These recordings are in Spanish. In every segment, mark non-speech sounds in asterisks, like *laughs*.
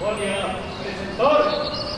Bueno,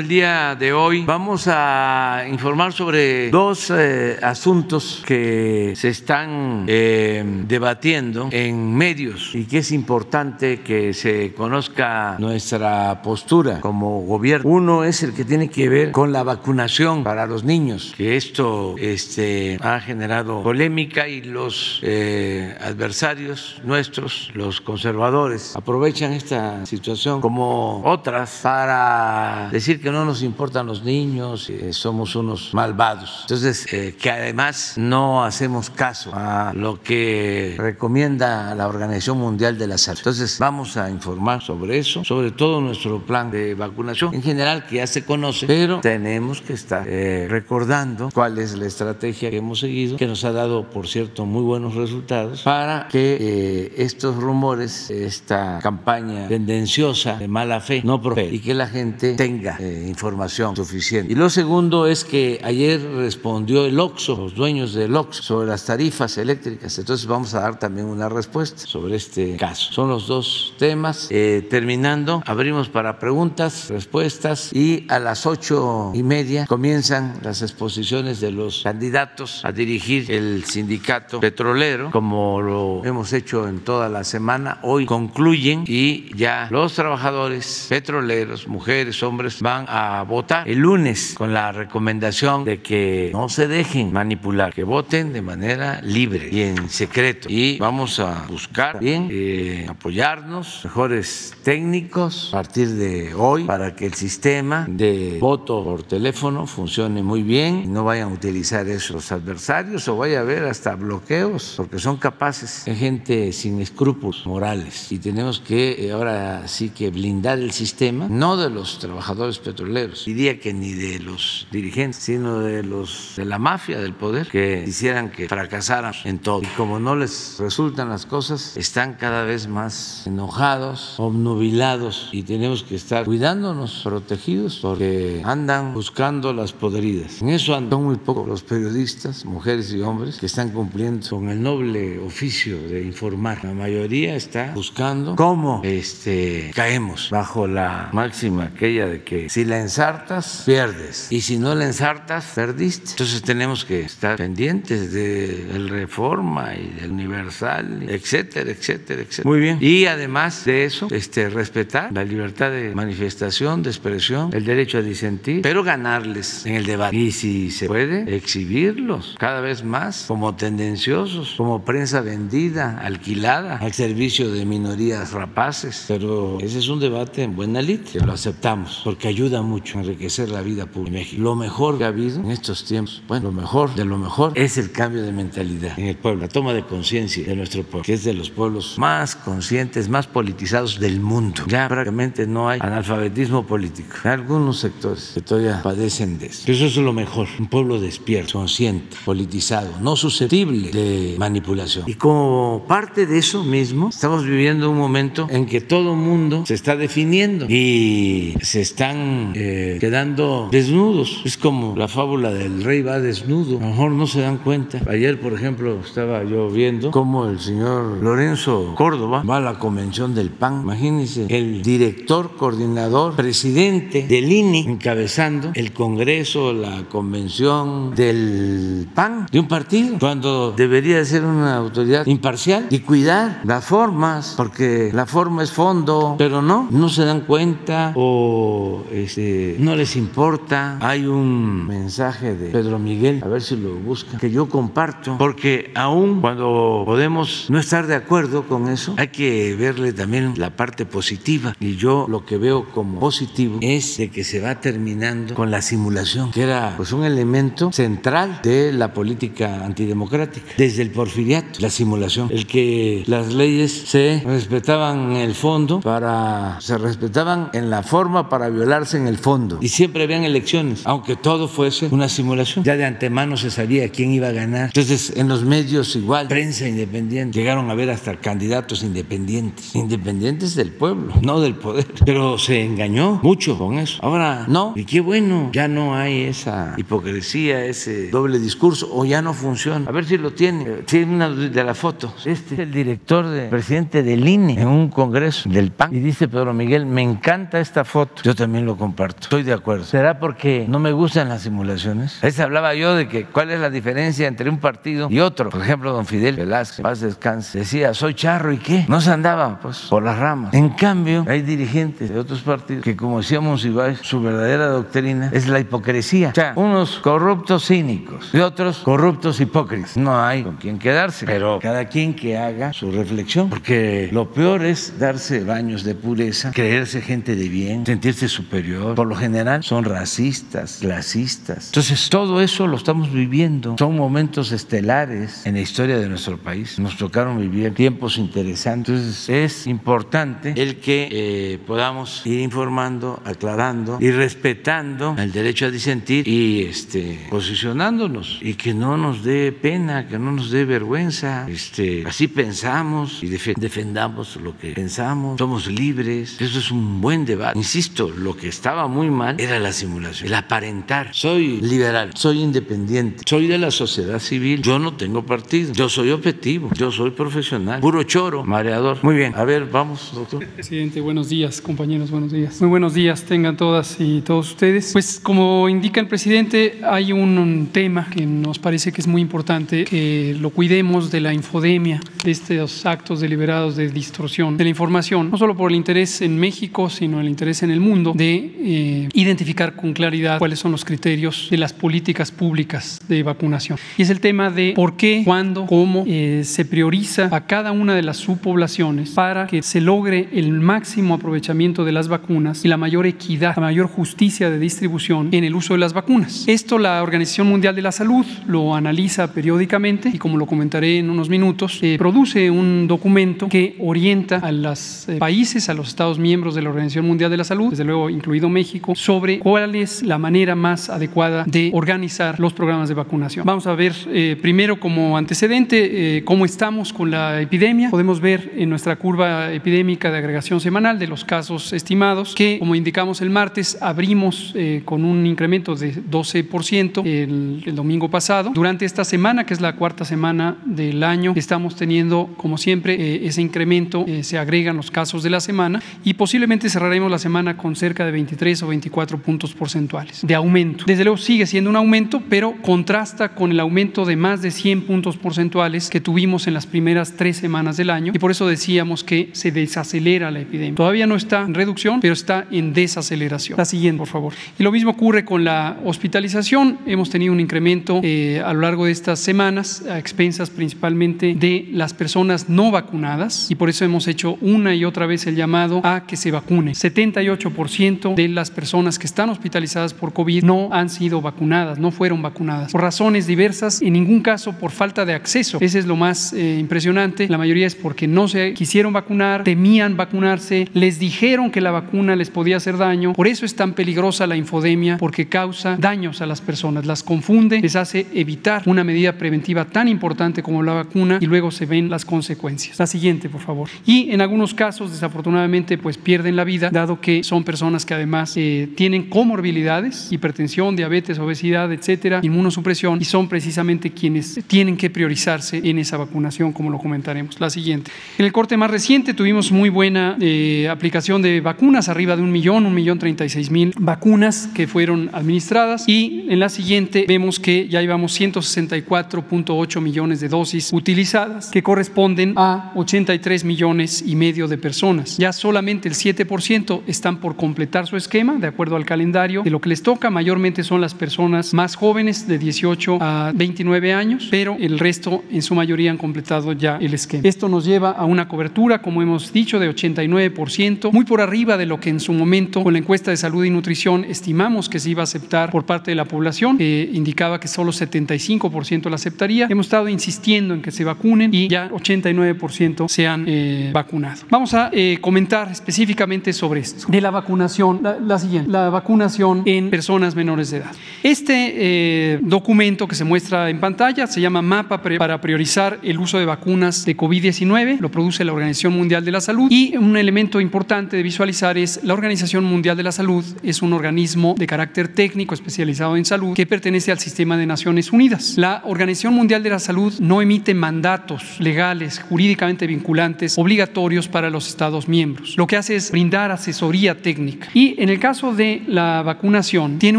el día de hoy vamos a informar sobre dos eh, asuntos que se están eh, debatiendo en medios y que es importante que se conozca nuestra postura como gobierno. Uno es el que tiene que ver con la vacunación para los niños, que esto este, ha generado polémica y los eh, adversarios nuestros, los conservadores, aprovechan esta situación como otras para decir que no nos importan los niños, eh, somos unos malvados. Entonces, eh, que además no hacemos caso a lo que recomienda la Organización Mundial de la Salud. Entonces, vamos a informar sobre eso, sobre todo nuestro plan de vacunación en general, que ya se conoce, pero tenemos que estar eh, recordando cuál es la estrategia que hemos seguido, que nos ha dado, por cierto, muy buenos resultados, para que estos rumores, esta campaña tendenciosa de mala fe, no prospere y que la gente tenga eh, información suficiente. Y lo segundo es que ayer respondió el OXO, los dueños del OXO, sobre las tarifas eléctricas. Entonces vamos a dar también una respuesta sobre este caso. Son los dos temas. Eh, terminando, abrimos para preguntas, respuestas y a las ocho y media comienzan las exposiciones de los candidatos a dirigir el sindicato petrolero, como lo hemos hecho en toda la semana. Hoy concluyen y ya los trabajadores petroleros, mujeres, hombres, van van a votar el lunes con la recomendación de que no se dejen manipular, que voten de manera libre y en secreto. Y vamos a buscar bien eh, apoyarnos, mejores técnicos a partir de hoy para que el sistema de voto por teléfono funcione muy bien y no vayan a utilizar eso los adversarios o vaya a haber hasta bloqueos porque son capaces de gente sin escrúpulos morales y tenemos que eh, ahora sí que blindar el sistema, no de los trabajadores petroleros, diría que ni de los dirigentes, sino de los de la mafia del poder que quisieran que fracasaran en todo. Y como no les resultan las cosas, están cada vez más enojados, obnubilados y tenemos que estar cuidándonos, protegidos, porque andan buscando las podridas. En eso andan muy pocos los periodistas, mujeres y hombres, que están cumpliendo con el noble oficio de informar. La mayoría está buscando cómo este, caemos bajo la máxima aquella de que si la ensartas, pierdes. Y si no la ensartas, perdiste. Entonces tenemos que estar pendientes del Reforma y del Universal, etcétera, etcétera, etcétera. Muy bien. Y además de eso, este, respetar la libertad de manifestación, de expresión, el derecho a disentir, pero ganarles en el debate. Y si se puede, exhibirlos cada vez más como tendenciosos, como prensa vendida, alquilada, al servicio de minorías rapaces. Pero ese es un debate en buena lid, que lo aceptamos, porque ayuda ayuda mucho a enriquecer la vida pública en México. Lo mejor que ha habido en estos tiempos, bueno, lo mejor de lo mejor es el cambio de mentalidad en el pueblo, la toma de conciencia de nuestro pueblo, que es de los pueblos más conscientes, más politizados del mundo. Ya prácticamente no hay analfabetismo político. Hay algunos sectores que todavía padecen de eso. Eso es lo mejor, un pueblo despierto, consciente, politizado, no susceptible de manipulación. Y como parte de eso mismo, estamos viviendo un momento en que todo mundo se está definiendo y se están eh, quedando desnudos. Es como la fábula del rey va desnudo. A lo mejor no se dan cuenta. Ayer, por ejemplo, estaba yo viendo cómo el señor Lorenzo Córdoba va a la convención del PAN. Imagínense, el director, coordinador, presidente del INE encabezando el Congreso, la convención del PAN, de un partido, cuando debería ser una autoridad imparcial y cuidar las formas, porque la forma es fondo, pero no, no se dan cuenta o este, no les importa. Hay un mensaje de Pedro Miguel, a ver si lo buscan, que yo comparto, porque aún cuando podemos no estar de acuerdo con eso, hay que verle también la parte positiva. Y yo lo que veo como positivo es de que se va terminando con la simulación, que era pues un elemento central de la política antidemocrática, desde el porfiriato, la simulación, el que las leyes se respetaban en el fondo para se respetaban en la forma para violarse en el fondo y siempre habían elecciones, aunque todo fuese una simulación. Ya de antemano se sabía quién iba a ganar. Entonces, en los medios igual, prensa independiente, llegaron a ver hasta candidatos independientes, independientes del pueblo, no del poder. *laughs* Pero se engañó mucho con eso. Ahora no, y qué bueno, ya no hay esa hipocresía, ese doble discurso, o ya no funciona. A ver si lo tiene. Sí, una de las fotos. Este es el director, de, presidente del INE, en un congreso del PAN, y dice Pedro Miguel, me encanta esta foto. Yo también lo comparto. Estoy de acuerdo. ¿Será porque no me gustan las simulaciones? Ahí hablaba yo de que cuál es la diferencia entre un partido y otro. Por ejemplo, don Fidel Velázquez, paz descanse, decía, soy charro y qué. No se andaba pues por las ramas. En cambio, hay dirigentes de otros partidos que, como decía Monsiváis, su verdadera doctrina es la hipocresía. O sea, unos corruptos cínicos y otros corruptos hipócritas. No hay con quien quedarse, pero cada quien que haga su reflexión, porque lo peor es darse baños de pureza, creerse gente de bien, sentirse superior. Por lo general son racistas, clasistas. Entonces, todo eso lo estamos viviendo. Son momentos estelares en la historia de nuestro país. Nos tocaron vivir tiempos interesantes. Entonces, es importante el que eh, podamos ir informando, aclarando y respetando el derecho a disentir y este, posicionándonos y que no nos dé pena, que no nos dé vergüenza. Este, así pensamos y defendamos lo que pensamos. Somos libres. Eso es un buen debate. Insisto, lo que estaba muy mal era la simulación, el aparentar. Soy liberal, soy independiente, soy de la sociedad civil, yo no tengo partido, yo soy objetivo, yo soy profesional, puro choro, mareador. Muy bien, a ver, vamos, doctor. Presidente, buenos días, compañeros, buenos días. Muy buenos días tengan todas y todos ustedes. Pues como indica el presidente, hay un tema que nos parece que es muy importante, que lo cuidemos de la infodemia, de estos actos deliberados de distorsión de la información, no solo por el interés en México, sino el interés en el mundo de eh, identificar con claridad cuáles son los criterios de las políticas públicas de vacunación. Y es el tema de por qué, cuándo, cómo eh, se prioriza a cada una de las subpoblaciones para que se logre el máximo aprovechamiento de las vacunas y la mayor equidad, la mayor justicia de distribución en el uso de las vacunas. Esto la Organización Mundial de la Salud lo analiza periódicamente y como lo comentaré en unos minutos, eh, produce un documento que orienta a los países, a los Estados miembros de la Organización Mundial de la Salud, desde luego incluido México, sobre cuál es la manera más adecuada de organizar los programas de vacunación. Vamos a ver eh, primero como antecedente eh, cómo estamos con la epidemia. Podemos ver en nuestra curva epidémica de agregación semanal de los casos estimados que, como indicamos el martes, abrimos eh, con un incremento de 12% el, el domingo pasado. Durante esta semana, que es la cuarta semana del año, estamos teniendo, como siempre, ese incremento, se agregan los casos de la semana y posiblemente cerraremos la semana con cerca de 23 o 24 puntos porcentuales de aumento. Desde luego sigue siendo un aumento, pero contrasta con el aumento de más de 100 puntos porcentuales que tuvimos en las primeras tres semanas del año y por eso decíamos que se desacelera la epidemia. Todavía no está en reducción, pero está en desaceleración. La siguiente, por favor. Y lo mismo ocurre con la hospitalización. Hemos tenido un incremento eh, a lo largo de estas semanas a expensas principalmente de las personas no vacunadas y por eso hemos hecho una y otra vez el llamado a que se vacune. 78% de las personas que están hospitalizadas por COVID no han sido vacunadas, no fueron vacunadas, por razones diversas, en ningún caso por falta de acceso. Ese es lo más eh, impresionante. La mayoría es porque no se quisieron vacunar, temían vacunarse, les dijeron que la vacuna les podía hacer daño. Por eso es tan peligrosa la infodemia, porque causa daños a las personas, las confunde, les hace evitar una medida preventiva tan importante como la vacuna y luego se ven las consecuencias. La siguiente, por favor. Y en algunos casos, desafortunadamente, pues pierden la vida, dado que son personas que además eh, tienen comorbilidades, hipertensión, diabetes, obesidad, etcétera, inmunosupresión, y son precisamente quienes tienen que priorizarse en esa vacunación, como lo comentaremos. La siguiente. En el corte más reciente tuvimos muy buena eh, aplicación de vacunas, arriba de un millón, un millón treinta y seis mil vacunas que fueron administradas, y en la siguiente vemos que ya llevamos 164.8 millones de dosis utilizadas, que corresponden a 83 millones y medio de personas. Ya solamente el 7% están por completar su esquema de acuerdo al calendario de lo que les toca. Mayormente son las personas más jóvenes de 18 a 29 años, pero el resto en su mayoría han completado ya el esquema. Esto nos lleva a una cobertura, como hemos dicho, de 89%, muy por arriba de lo que en su momento con la encuesta de salud y nutrición estimamos que se iba a aceptar por parte de la población, indicaba que solo 75% la aceptaría. Hemos estado insistiendo en que se vacunen y ya 89% se han eh, vacunado. Vamos a eh, comentar específicamente sobre esto. De la vacunación, la, siguiente, la vacunación en personas menores de edad. Este eh, documento que se muestra en pantalla se llama Mapa para priorizar el uso de vacunas de COVID-19, lo produce la Organización Mundial de la Salud y un elemento importante de visualizar es la Organización Mundial de la Salud es un organismo de carácter técnico especializado en salud que pertenece al sistema de Naciones Unidas. La Organización Mundial de la Salud no emite mandatos legales, jurídicamente vinculantes, obligatorios para los Estados miembros. Lo que hace es brindar asesoría técnica. Y en el caso de la vacunación, tiene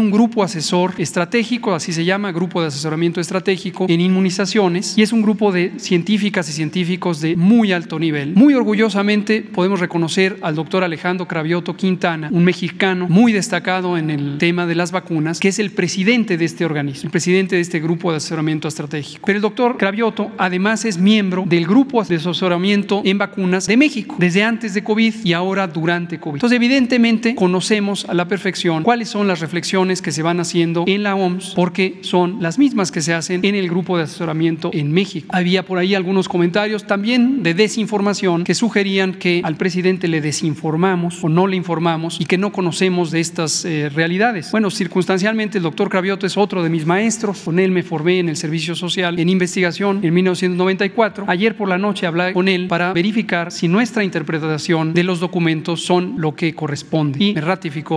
un grupo asesor estratégico, así se llama, Grupo de Asesoramiento Estratégico en Inmunizaciones, y es un grupo de científicas y científicos de muy alto nivel. Muy orgullosamente podemos reconocer al doctor Alejandro Cravioto Quintana, un mexicano muy destacado en el tema de las vacunas, que es el presidente de este organismo, el presidente de este grupo de asesoramiento estratégico. Pero el doctor Cravioto además es miembro del grupo de asesoramiento en vacunas de México, desde antes de COVID y ahora durante COVID. Entonces, evidentemente, conocemos a la perfección cuáles son las reflexiones que se van haciendo en la OMS, porque son las mismas que se hacen en el grupo de asesoramiento en México. Había por ahí algunos comentarios también de desinformación que sugerían que al presidente le desinformamos o no le informamos y que no conocemos de estas eh, realidades. Bueno, circunstancialmente el doctor Cravioto es otro de mis maestros, con él me formé en el servicio social en investigación en 1994. Ayer por la noche hablé con él para verificar si nuestra interpretación de los documentos son lo que corresponde y me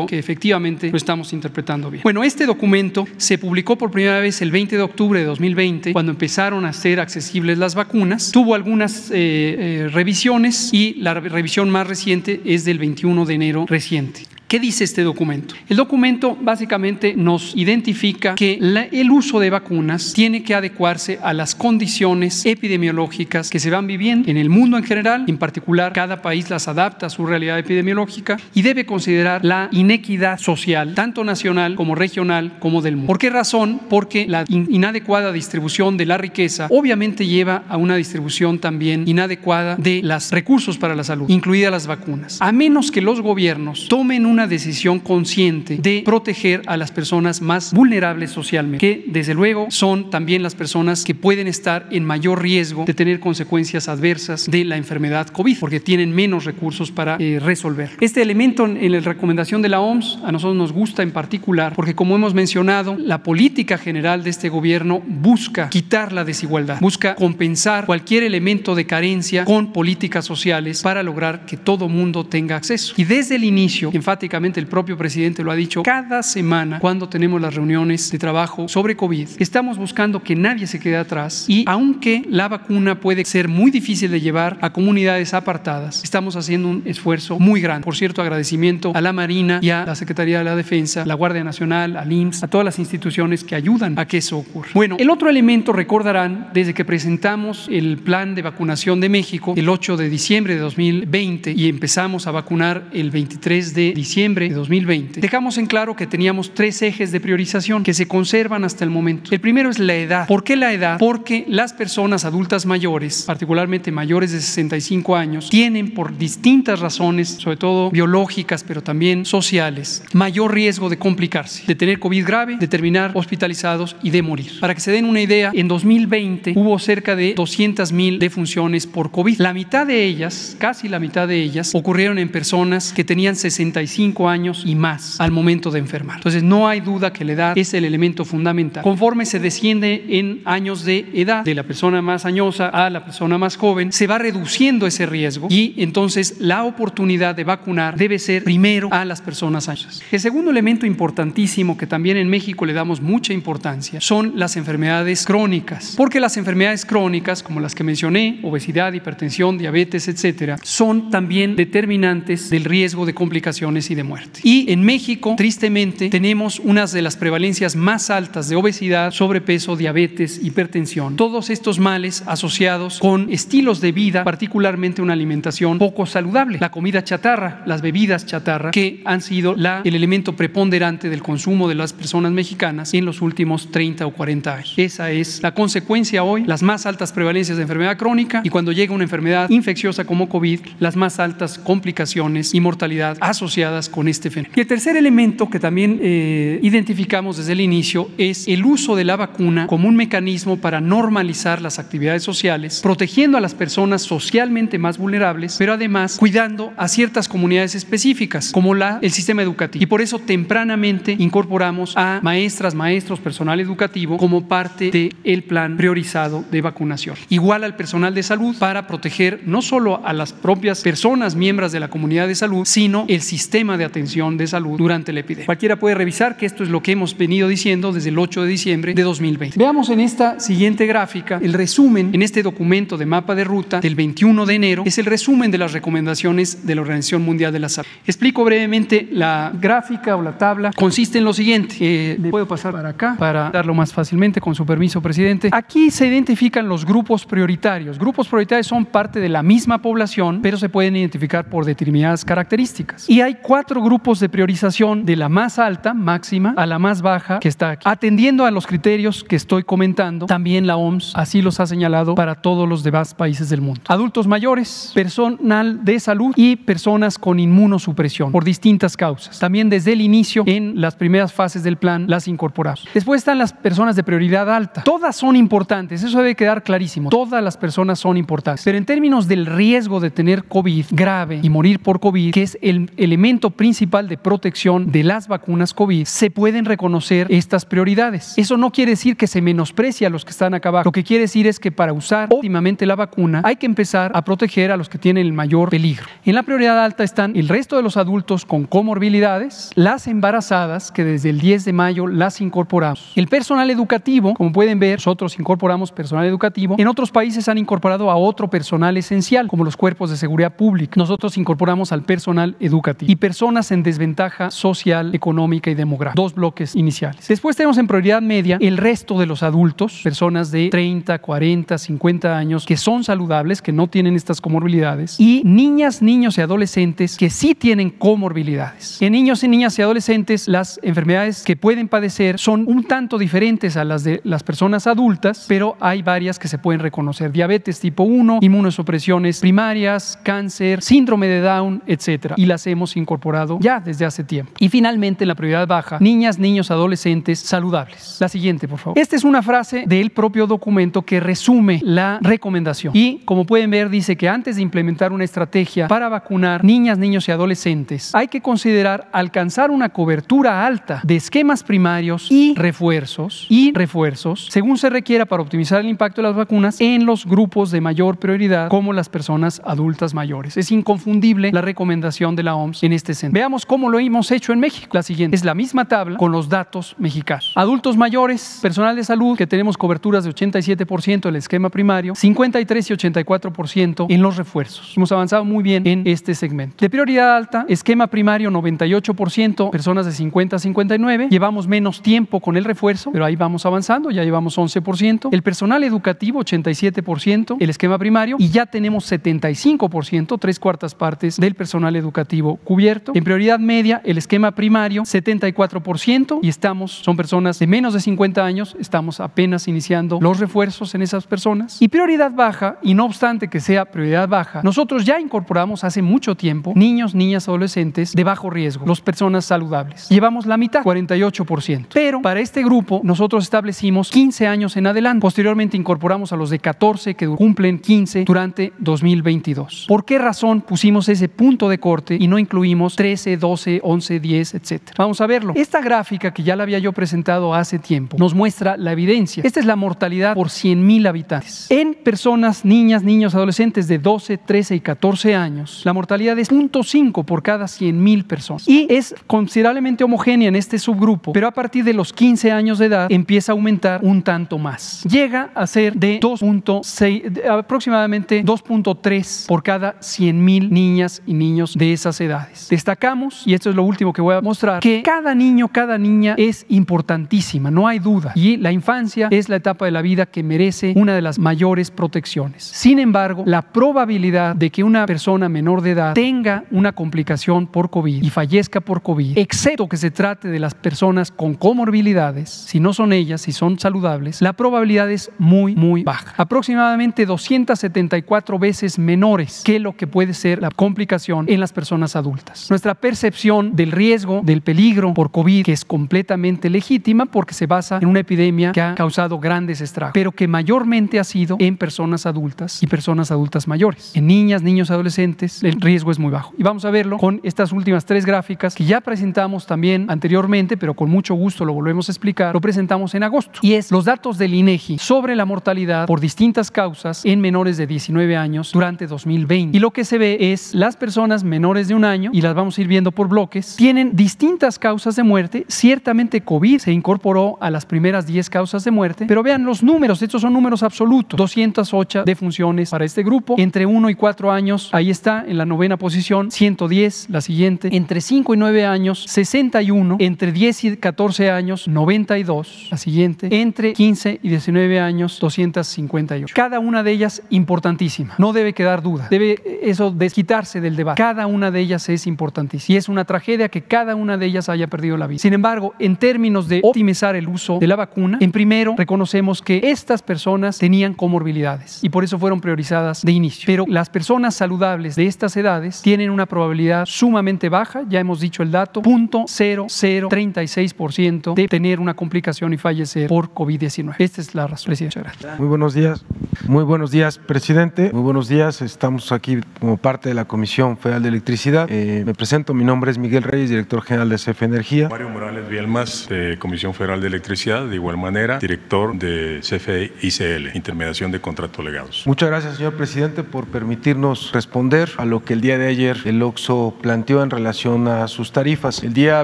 que efectivamente lo estamos interpretando bien. Bueno, este documento se publicó por primera vez el 20 de octubre de 2020 cuando empezaron a ser accesibles las vacunas. Tuvo algunas eh, eh, revisiones y la revisión más reciente es del 21 de enero reciente. ¿Qué dice este documento? El documento básicamente nos identifica que el uso de vacunas tiene que adecuarse a las condiciones epidemiológicas que se van viviendo en el mundo en general, en particular cada país las adapta a su realidad epidemiológica y debe considerar la inequidad social, tanto nacional como regional como del mundo. ¿Por qué razón? Porque la inadecuada distribución de la riqueza obviamente lleva a una distribución también inadecuada de los recursos para la salud, incluidas las vacunas. A menos que los gobiernos tomen un una decisión consciente de proteger a las personas más vulnerables socialmente, que desde luego son también las personas que pueden estar en mayor riesgo de tener consecuencias adversas de la enfermedad COVID, porque tienen menos recursos para eh, resolver. Este elemento en la recomendación de la OMS a nosotros nos gusta en particular, porque como hemos mencionado, la política general de este gobierno busca quitar la desigualdad, busca compensar cualquier elemento de carencia con políticas sociales para lograr que todo mundo tenga acceso. Y desde el inicio, enfáticamente, el propio presidente lo ha dicho, cada semana cuando tenemos las reuniones de trabajo sobre COVID, estamos buscando que nadie se quede atrás y aunque la vacuna puede ser muy difícil de llevar a comunidades apartadas, estamos haciendo un esfuerzo muy grande. Por cierto, agradecimiento a la Marina y a la Secretaría de la Defensa, la Guardia Nacional, al IMSS, a todas las instituciones que ayudan a que eso ocurra. Bueno, el otro elemento, recordarán, desde que presentamos el plan de vacunación de México el 8 de diciembre de 2020 y empezamos a vacunar el 23 de diciembre, diciembre de 2020, dejamos en claro que teníamos tres ejes de priorización que se conservan hasta el momento. El primero es la edad. ¿Por qué la edad? Porque las personas adultas mayores, particularmente mayores de 65 años, tienen por distintas razones, sobre todo biológicas, pero también sociales, mayor riesgo de complicarse, de tener COVID grave, de terminar hospitalizados y de morir. Para que se den una idea, en 2020 hubo cerca de 200 mil defunciones por COVID. La mitad de ellas, casi la mitad de ellas, ocurrieron en personas que tenían 65 años y más al momento de enfermar. Entonces no hay duda que la edad es el elemento fundamental. Conforme se desciende en años de edad de la persona más añosa a la persona más joven, se va reduciendo ese riesgo y entonces la oportunidad de vacunar debe ser primero a las personas añosas. El segundo elemento importantísimo que también en México le damos mucha importancia son las enfermedades crónicas, porque las enfermedades crónicas, como las que mencioné, obesidad, hipertensión, diabetes, etcétera, son también determinantes del riesgo de complicaciones y y de muerte. Y en México, tristemente, tenemos unas de las prevalencias más altas de obesidad, sobrepeso, diabetes, hipertensión. Todos estos males asociados con estilos de vida, particularmente una alimentación poco saludable. La comida chatarra, las bebidas chatarra, que han sido la, el elemento preponderante del consumo de las personas mexicanas en los últimos 30 o 40 años. Esa es la consecuencia hoy, las más altas prevalencias de enfermedad crónica y cuando llega una enfermedad infecciosa como COVID, las más altas complicaciones y mortalidad asociadas con este fenómeno. Y el tercer elemento que también eh, identificamos desde el inicio es el uso de la vacuna como un mecanismo para normalizar las actividades sociales, protegiendo a las personas socialmente más vulnerables, pero además cuidando a ciertas comunidades específicas, como la, el sistema educativo. Y por eso tempranamente incorporamos a maestras, maestros, personal educativo como parte del plan priorizado de vacunación. Igual al personal de salud para proteger no solo a las propias personas miembros de la comunidad de salud, sino el sistema de atención de salud durante la epidemia. Cualquiera puede revisar que esto es lo que hemos venido diciendo desde el 8 de diciembre de 2020. Veamos en esta siguiente gráfica el resumen en este documento de mapa de ruta del 21 de enero. Es el resumen de las recomendaciones de la Organización Mundial de la Salud. Explico brevemente la gráfica o la tabla. Consiste en lo siguiente. Eh, puedo pasar para acá para darlo más fácilmente con su permiso, presidente. Aquí se identifican los grupos prioritarios. Grupos prioritarios son parte de la misma población, pero se pueden identificar por determinadas características. Y hay cuatro grupos de priorización de la más alta, máxima, a la más baja, que está aquí. Atendiendo a los criterios que estoy comentando, también la OMS así los ha señalado para todos los demás países del mundo. Adultos mayores, personal de salud y personas con inmunosupresión por distintas causas. También desde el inicio, en las primeras fases del plan, las incorporamos. Después están las personas de prioridad alta. Todas son importantes, eso debe quedar clarísimo. Todas las personas son importantes. Pero en términos del riesgo de tener COVID grave y morir por COVID, que es el elemento principal de protección de las vacunas COVID, se pueden reconocer estas prioridades. Eso no quiere decir que se menosprecie a los que están acá abajo. Lo que quiere decir es que para usar óptimamente la vacuna hay que empezar a proteger a los que tienen el mayor peligro. En la prioridad alta están el resto de los adultos con comorbilidades, las embarazadas, que desde el 10 de mayo las incorporamos. El personal educativo, como pueden ver, nosotros incorporamos personal educativo. En otros países han incorporado a otro personal esencial, como los cuerpos de seguridad pública. Nosotros incorporamos al personal educativo y personas en desventaja social, económica y demográfica. Dos bloques iniciales. Después tenemos en prioridad media el resto de los adultos, personas de 30, 40, 50 años que son saludables, que no tienen estas comorbilidades, y niñas, niños y adolescentes que sí tienen comorbilidades. En niños y niñas y adolescentes, las enfermedades que pueden padecer son un tanto diferentes a las de las personas adultas, pero hay varias que se pueden reconocer. Diabetes tipo 1, inmunosupresiones primarias, cáncer, síndrome de Down, etcétera. Y las hemos incorporado ya desde hace tiempo. Y finalmente, en la prioridad baja, niñas, niños, adolescentes saludables. La siguiente, por favor. Esta es una frase del propio documento que resume la recomendación. Y como pueden ver, dice que antes de implementar una estrategia para vacunar niñas, niños y adolescentes, hay que considerar alcanzar una cobertura alta de esquemas primarios y refuerzos y refuerzos según se requiera para optimizar el impacto de las vacunas en los grupos de mayor prioridad como las personas adultas mayores. Es inconfundible la recomendación de la OMS en este Veamos cómo lo hemos hecho en México. La siguiente es la misma tabla con los datos mexicanos. Adultos mayores, personal de salud que tenemos coberturas de 87% del esquema primario, 53 y 84% en los refuerzos. Hemos avanzado muy bien en este segmento. De prioridad alta, esquema primario 98%, personas de 50 a 59. Llevamos menos tiempo con el refuerzo, pero ahí vamos avanzando, ya llevamos 11%. El personal educativo 87%, el esquema primario, y ya tenemos 75%, tres cuartas partes del personal educativo cubierto. En prioridad media, el esquema primario 74% y estamos, son personas de menos de 50 años, estamos apenas iniciando los refuerzos en esas personas. Y prioridad baja, y no obstante que sea prioridad baja, nosotros ya incorporamos hace mucho tiempo niños, niñas, adolescentes de bajo riesgo, las personas saludables. Llevamos la mitad, 48%. Pero para este grupo nosotros establecimos 15 años en adelante. Posteriormente incorporamos a los de 14 que cumplen 15 durante 2022. ¿Por qué razón pusimos ese punto de corte y no incluimos 13, 12, 11, 10, etcétera? Vamos a verlo. Esta gráfica que ya la había yo presentado hace tiempo nos muestra la evidencia. Esta es la mortalidad por 100 mil habitantes. En personas, niñas, niños, adolescentes de 12, 13 y 14 años, la mortalidad es 0.5 por cada 100 mil personas. Y es considerablemente homogénea en este subgrupo, pero a partir de los 15 años de edad empieza a aumentar un tanto más. Llega a ser de 2.6, aproximadamente 2.3 por cada 100 mil niñas y niños de esas edades. De Destacamos, y esto es lo último que voy a mostrar, que cada niño, cada niña es importantísima, no hay duda. Y la infancia es la etapa de la vida que merece una de las mayores protecciones. Sin embargo, la probabilidad de que una persona menor de edad tenga una complicación por COVID y fallezca por COVID, excepto que se trate de las personas con comorbilidades, si no son ellas, si son saludables, la probabilidad es muy, muy baja. Aproximadamente 274 veces menores que lo que puede ser la complicación en las personas adultas. Nuestra percepción del riesgo, del peligro por COVID, que es completamente legítima porque se basa en una epidemia que ha causado grandes estragos, pero que mayormente ha sido en personas adultas y personas adultas mayores. En niñas, niños, adolescentes, el riesgo es muy bajo. Y vamos a verlo con estas últimas tres gráficas que ya presentamos también anteriormente, pero con mucho gusto lo volvemos a explicar. Lo presentamos en agosto. Y es los datos del INEGI sobre la mortalidad por distintas causas en menores de 19 años durante 2020. Y lo que se ve es las personas menores de un año, y las vamos a ir viendo por bloques, tienen distintas causas de muerte. Ciertamente COVID se incorporó a las primeras 10 causas de muerte, pero vean los números, estos son números absolutos. 208 defunciones para este grupo. Entre 1 y 4 años, ahí está, en la novena posición, 110, la siguiente. Entre 5 y 9 años, 61. Entre 10 y 14 años, 92, la siguiente. Entre 15 y 19 años, 258. Cada una de ellas importantísima. No debe quedar duda. Debe eso desquitarse del debate. Cada una de ellas es importantísima. Y es una tragedia que cada una de ellas haya perdido la vida. Sin embargo, en términos de optimizar el uso de la vacuna, en primero reconocemos que estas personas tenían comorbilidades y por eso fueron priorizadas de inicio. Pero las personas saludables de estas edades tienen una probabilidad sumamente baja, ya hemos dicho el dato, 0.0036% de tener una complicación y fallecer por COVID-19. Esta es la razón. Presidente. Muy buenos días. Muy buenos días, presidente. Muy buenos días. Estamos aquí como parte de la Comisión Federal de Electricidad. Eh, me presento, mi nombre es Miguel Reyes, director general de CFE Energía. Mario Morales Bielmas, de Comisión Federal de Electricidad, de igual manera, director de CFE ICL, Intermediación de Contratos Legados. Muchas gracias, señor presidente, por permitirnos responder a lo que el día de ayer el OXO planteó en relación a sus tarifas. El día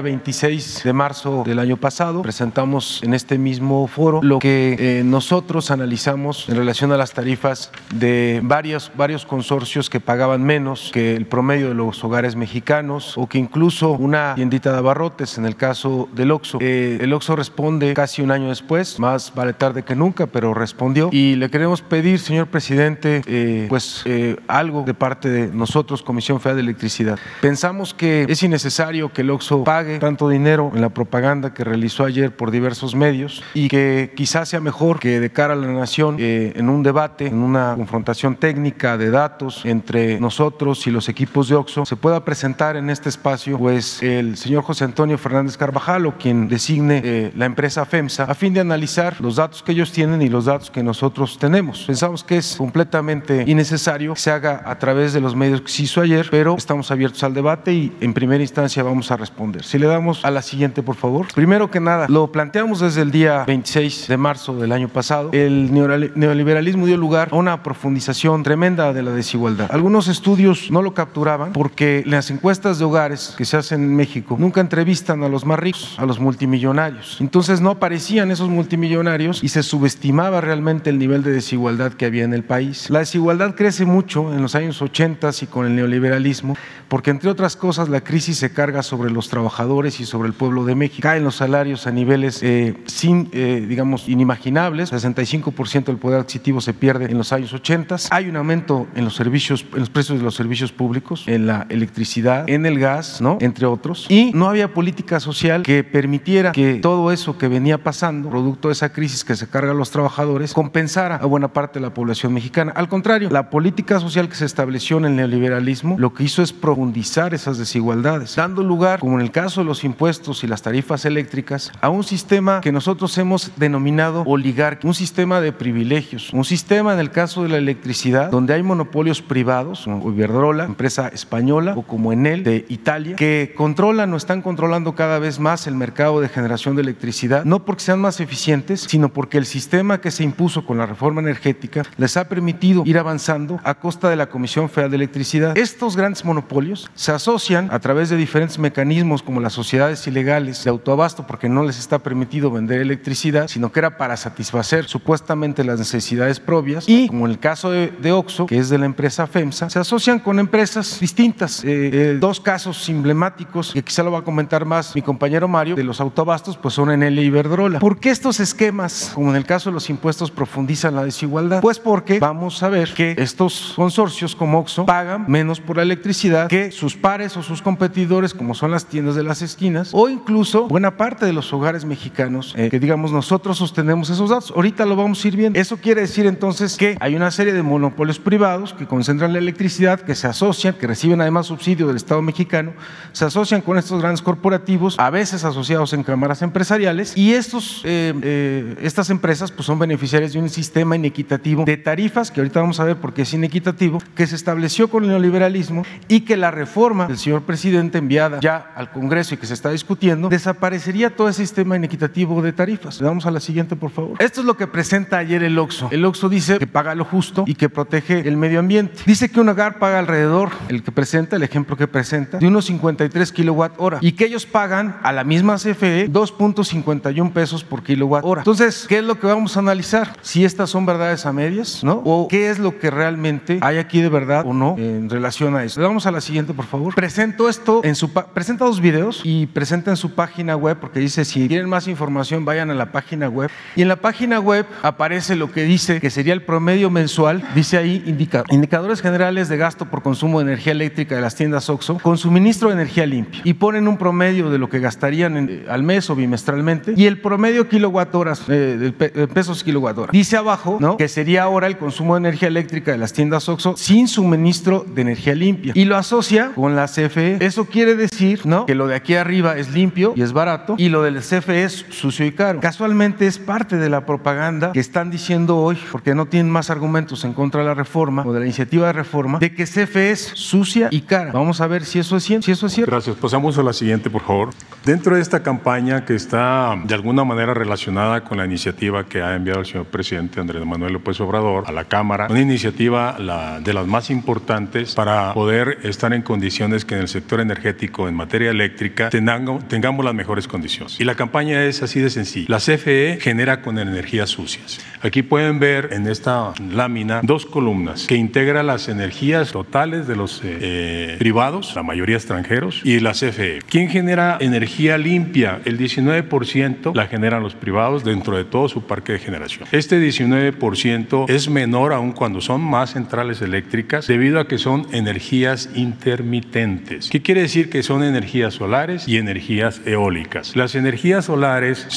26 de marzo del año pasado presentamos en este mismo foro lo que eh, nosotros analizamos en relación a las tarifas de varios, varios consorcios que pagaban menos que el promedio de los hogares mexicanos o que incluso una tiendita de abarrotes en el caso del OXO. Eh, el OXO responde casi un año después, más vale tarde que nunca, pero respondió y le queremos pedir, señor presidente, eh, pues eh, algo de parte de nosotros, Comisión Federal de Electricidad. Pensamos que es innecesario que el OXO pague tanto dinero en la propaganda que realizó ayer por diversos medios y que quizás sea mejor que de cara a la nación en un debate, en una confrontación técnica de datos entre nosotros y los equipos de OXO, se pueda presentar en este espacio pues el señor José Antonio Fernández Carvajal o quien designe eh, la empresa FEMSA a fin de analizar los datos que ellos tienen y los datos que nosotros tenemos. Pensamos que es completamente innecesario que se haga a través de los medios que se hizo ayer, pero estamos abiertos al debate y en primera instancia vamos a responder. Si le damos a la siguiente, por favor. Primero que nada, lo planteamos desde el día 26 de marzo del año pasado. El neoliberalismo dio lugar a una profundización tremenda de la desigualdad. Algunos estudios no lo capturaban porque las encuestas de hogares que se hacen en México nunca entrevistan a los más ricos, a los multimillonarios. Entonces no aparecían esos multimillonarios y se subestimaba realmente el nivel de desigualdad que había en el país. La desigualdad crece mucho en los años 80 y con el neoliberalismo porque entre otras cosas la crisis se carga sobre los trabajadores y sobre el pueblo de México. Caen los salarios a niveles eh, sin, eh, digamos, inimaginables. 65% del poder adquisitivo se pierde en los años 80. Hay un aumento en los servicios, en los precios de los servicios públicos, en la electricidad, en el gas, ¿no? Entre otros. Y no había política social que permitiera que todo eso que venía pasando, producto de esa crisis que se carga a los trabajadores, compensara a buena parte de la población mexicana. Al contrario, la política social que se estableció en el neoliberalismo lo que hizo es profundizar esas desigualdades, dando lugar, como en el caso de los impuestos y las tarifas eléctricas, a un sistema que nosotros hemos denominado oligarquía, un sistema de privilegios, un sistema en el caso de la electricidad donde hay monopolios privados, como Iberdrola, empresa española, o como Enel de Italia, que controlan o están controlando cada vez más el mercado de generación de electricidad, no porque sean más eficientes, sino porque el sistema que se impuso con la reforma energética les ha permitido ir avanzando a costa de la Comisión Federal de Electricidad. Estos grandes monopolios se asocian a través de diferentes mecanismos como las sociedades ilegales de autoabasto, porque no les está permitido vender electricidad, sino que era para satisfacer supuestamente las necesidades propias. Y como en el caso de, de Oxo, que es de la empresa FEMSA, se asocian con empresas distintas, eh, eh, dos casos emblemáticos, que quizá lo va a comentar más mi compañero Mario, de los autobastos, pues son en el Iberdrola. ¿Por qué estos esquemas, como en el caso de los impuestos, profundizan la desigualdad? Pues porque vamos a ver que estos consorcios como Oxxo pagan menos por la electricidad que sus pares o sus competidores, como son las tiendas de las esquinas, o incluso buena parte de los hogares mexicanos, eh, que digamos nosotros sostenemos esos datos. Ahorita lo vamos a ir viendo. Eso quiere decir entonces que hay una serie de monopolios privados que concentran la electricidad, que se asocian, que reciben además subsidio del Estado mexicano, se asocian con estos grandes corporativos, a veces asociados en cámaras empresariales, y estos, eh, eh, estas empresas pues, son beneficiarias de un sistema inequitativo de tarifas, que ahorita vamos a ver por qué es inequitativo, que se estableció con el neoliberalismo y que la reforma del señor presidente enviada ya al Congreso y que se está discutiendo, desaparecería todo ese sistema inequitativo de tarifas. Le damos a la siguiente, por favor. Esto es lo que presenta ayer el OXO. El OXO dice que paga lo justo y que protege el medio ambiente. Dice que un hogar paga alrededor, el que presenta, el ejemplo que presenta, de unos 53 kilowatt hora y que ellos pagan a la misma CFE 2.51 pesos por kilowatt hora. Entonces, ¿qué es lo que vamos a analizar? Si estas son verdades a medias, ¿no? O qué es lo que realmente hay aquí de verdad o no en relación a eso. Le damos a la siguiente, por favor. Presento esto en su presenta dos videos y presenta en su página web porque dice si quieren más información vayan a la página web y en la página web aparece lo que dice que sería el promedio mensual, dice ahí indicadores generales de gasto por consumo de energía eléctrica de las tiendas OXXO con suministro de energía limpia y ponen un promedio de lo que gastarían en, al mes o bimestralmente y el promedio kilowatt horas eh, de pesos kilowatt hora. Dice abajo, ¿no? Que sería ahora el consumo de energía eléctrica de las tiendas OXXO sin suministro de energía limpia y lo asocia con la CFE. Eso quiere decir, ¿no? Que lo de aquí arriba es limpio y es barato y lo del CFE es sucio y caro. Casualmente es parte de la propaganda que están diciendo hoy, porque no tienen más argumentos en contra de la reforma o de la iniciativa de reforma, de que CFE es sucia y cara. Vamos a ver si eso es cierto. Si eso es cierto. Gracias. Pasamos a la siguiente, por favor. Dentro de esta campaña que está de alguna manera relacionada con la iniciativa que ha enviado el señor presidente Andrés Manuel López Obrador a la Cámara, una iniciativa la, de las más importantes para poder estar en condiciones que en el sector energético, en materia eléctrica, tengamos, tengamos las mejores condiciones. Y la campaña es así de sencilla. La CFE genera con energías sucias. Aquí pueden ver en esta lámina dos columnas que integra las energías totales de los eh, eh, privados, la mayoría extranjeros, y la CFE. ¿Quién genera energía limpia? El 19% la generan los privados dentro de todo su parque de generación. Este 19% es menor aún cuando son más centrales eléctricas debido a que son energías intermitentes. ¿Qué quiere decir que son energías solares y energías eólicas? Las energías solares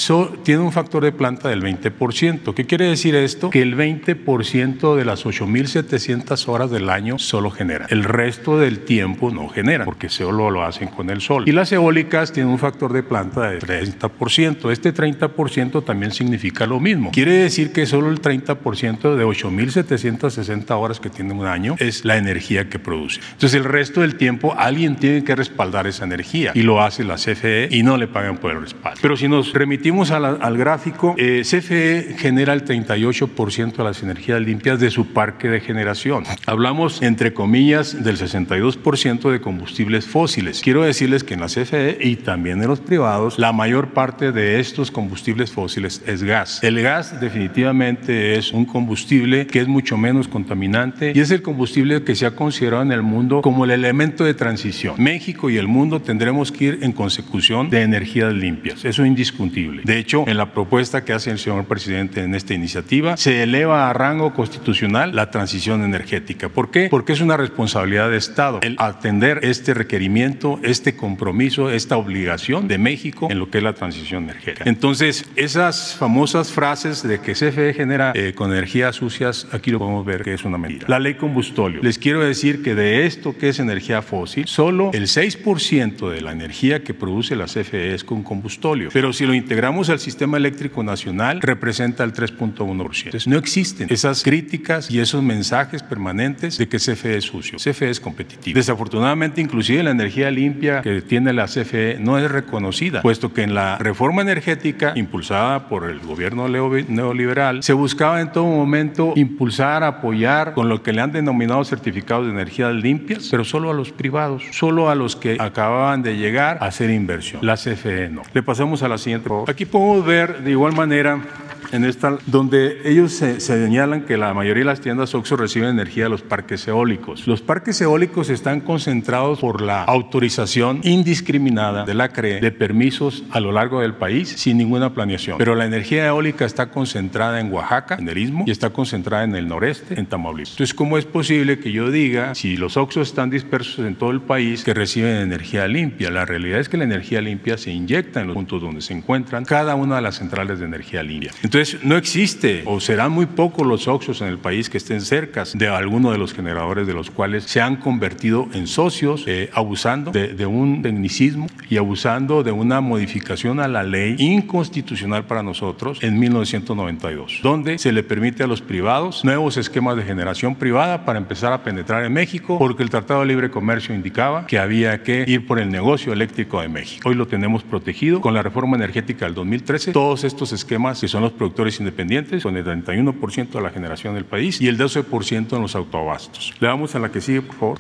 tienen un factor de planta del 20%. ¿Qué quiere decir esto? Que el 20% de las 8.700 horas del año solo genera. El resto del tiempo no genera porque solo lo hacen con el sol. Y las eólicas tienen un factor de planta del 30%. Este 30% también significa lo mismo. Quiere decir que solo el 30% de 8.760 horas que tiene un año es la energía que produce. Entonces el resto del tiempo alguien tiene que respaldar esa energía y lo hace la CFE y no le pagan por el respaldo. Pero si nos remitimos al gráfico, eh, CFE genera el 38% de las energías limpias de su parque de generación. Hablamos, entre comillas, del 62% de combustibles fósiles. Quiero decirles que en la CFE y también en los privados, la mayor parte de estos combustibles fósiles es gas. El gas definitivamente es un combustible que es mucho menos contaminante y es el combustible que se ha considerado en el mundo como el elemento de transición. México y el mundo tendremos que ir en consecución de energías limpias. Eso es indiscutible. De hecho, en la propuesta que hace el señor presidente en esta iniciativa, se eleva a rango constitucional la transición energética. ¿Por qué? Porque es una responsabilidad de Estado el atender este requerimiento, este compromiso, esta obligación de México en lo que es la transición energética. Entonces, esas famosas frases de que CFE genera eh, con energías sucias, aquí lo podemos ver que es una mentira. La ley combustóleo. Les quiero decir que de esto que es energía fósil, solo el 6% de la energía que produce la CFE es con combustóleo. Pero si lo integramos al sistema eléctrico nacional, representa el 3.1%. Entonces, no existen esas críticas y esos mensajes permanentes de que CFE es sucio. CFE es competitivo. Desafortunadamente, inclusive la energía limpia que tiene la CFE no es reconocida, puesto que en la reforma energética impulsada por el gobierno neoliberal se buscaba en todo momento impulsar, apoyar con lo que le han denominado certificados de energías limpias, pero solo a los privados, solo a los que acababan de llegar a hacer inversión. La CFE no. Le pasamos a la siguiente. Aquí podemos ver de igual manera en esta, donde ellos se, señalan que la mayoría de las tiendas OXXO reciben energía de los parques eólicos. Los parques eólicos están concentrados por la autorización indiscriminada de la CRE de permisos a lo largo del país sin ninguna planeación. Pero la energía eólica está concentrada en Oaxaca, en el Istmo, y está concentrada en el noreste, en Tamaulipas. Entonces, ¿cómo es posible que yo diga, si los OXXOs están dispersos en todo el país, que reciben energía limpia? La realidad es que la energía limpia se inyecta en los puntos donde se encuentran cada una de las centrales de energía limpia. Entonces, no existe o serán muy pocos los OXXOs en el país que estén cerca de alguno de los generadores de los cuales se han convertido en socios, eh, abusando de, de un tecnicismo y abusando de una modificación a la ley inconstitucional para nosotros en 1992, donde se le permite a los privados nuevos esquemas de generación privada para empezar a penetrar en México, porque el Tratado de Libre Comercio indicaba que había que ir por el negocio eléctrico de México. Hoy lo tenemos protegido con la reforma energética del 2013. Todos estos esquemas que son los productores independientes, con el 31% de la generación del país y el 12% en los autoabastos. Le damos a la que sigue, por favor.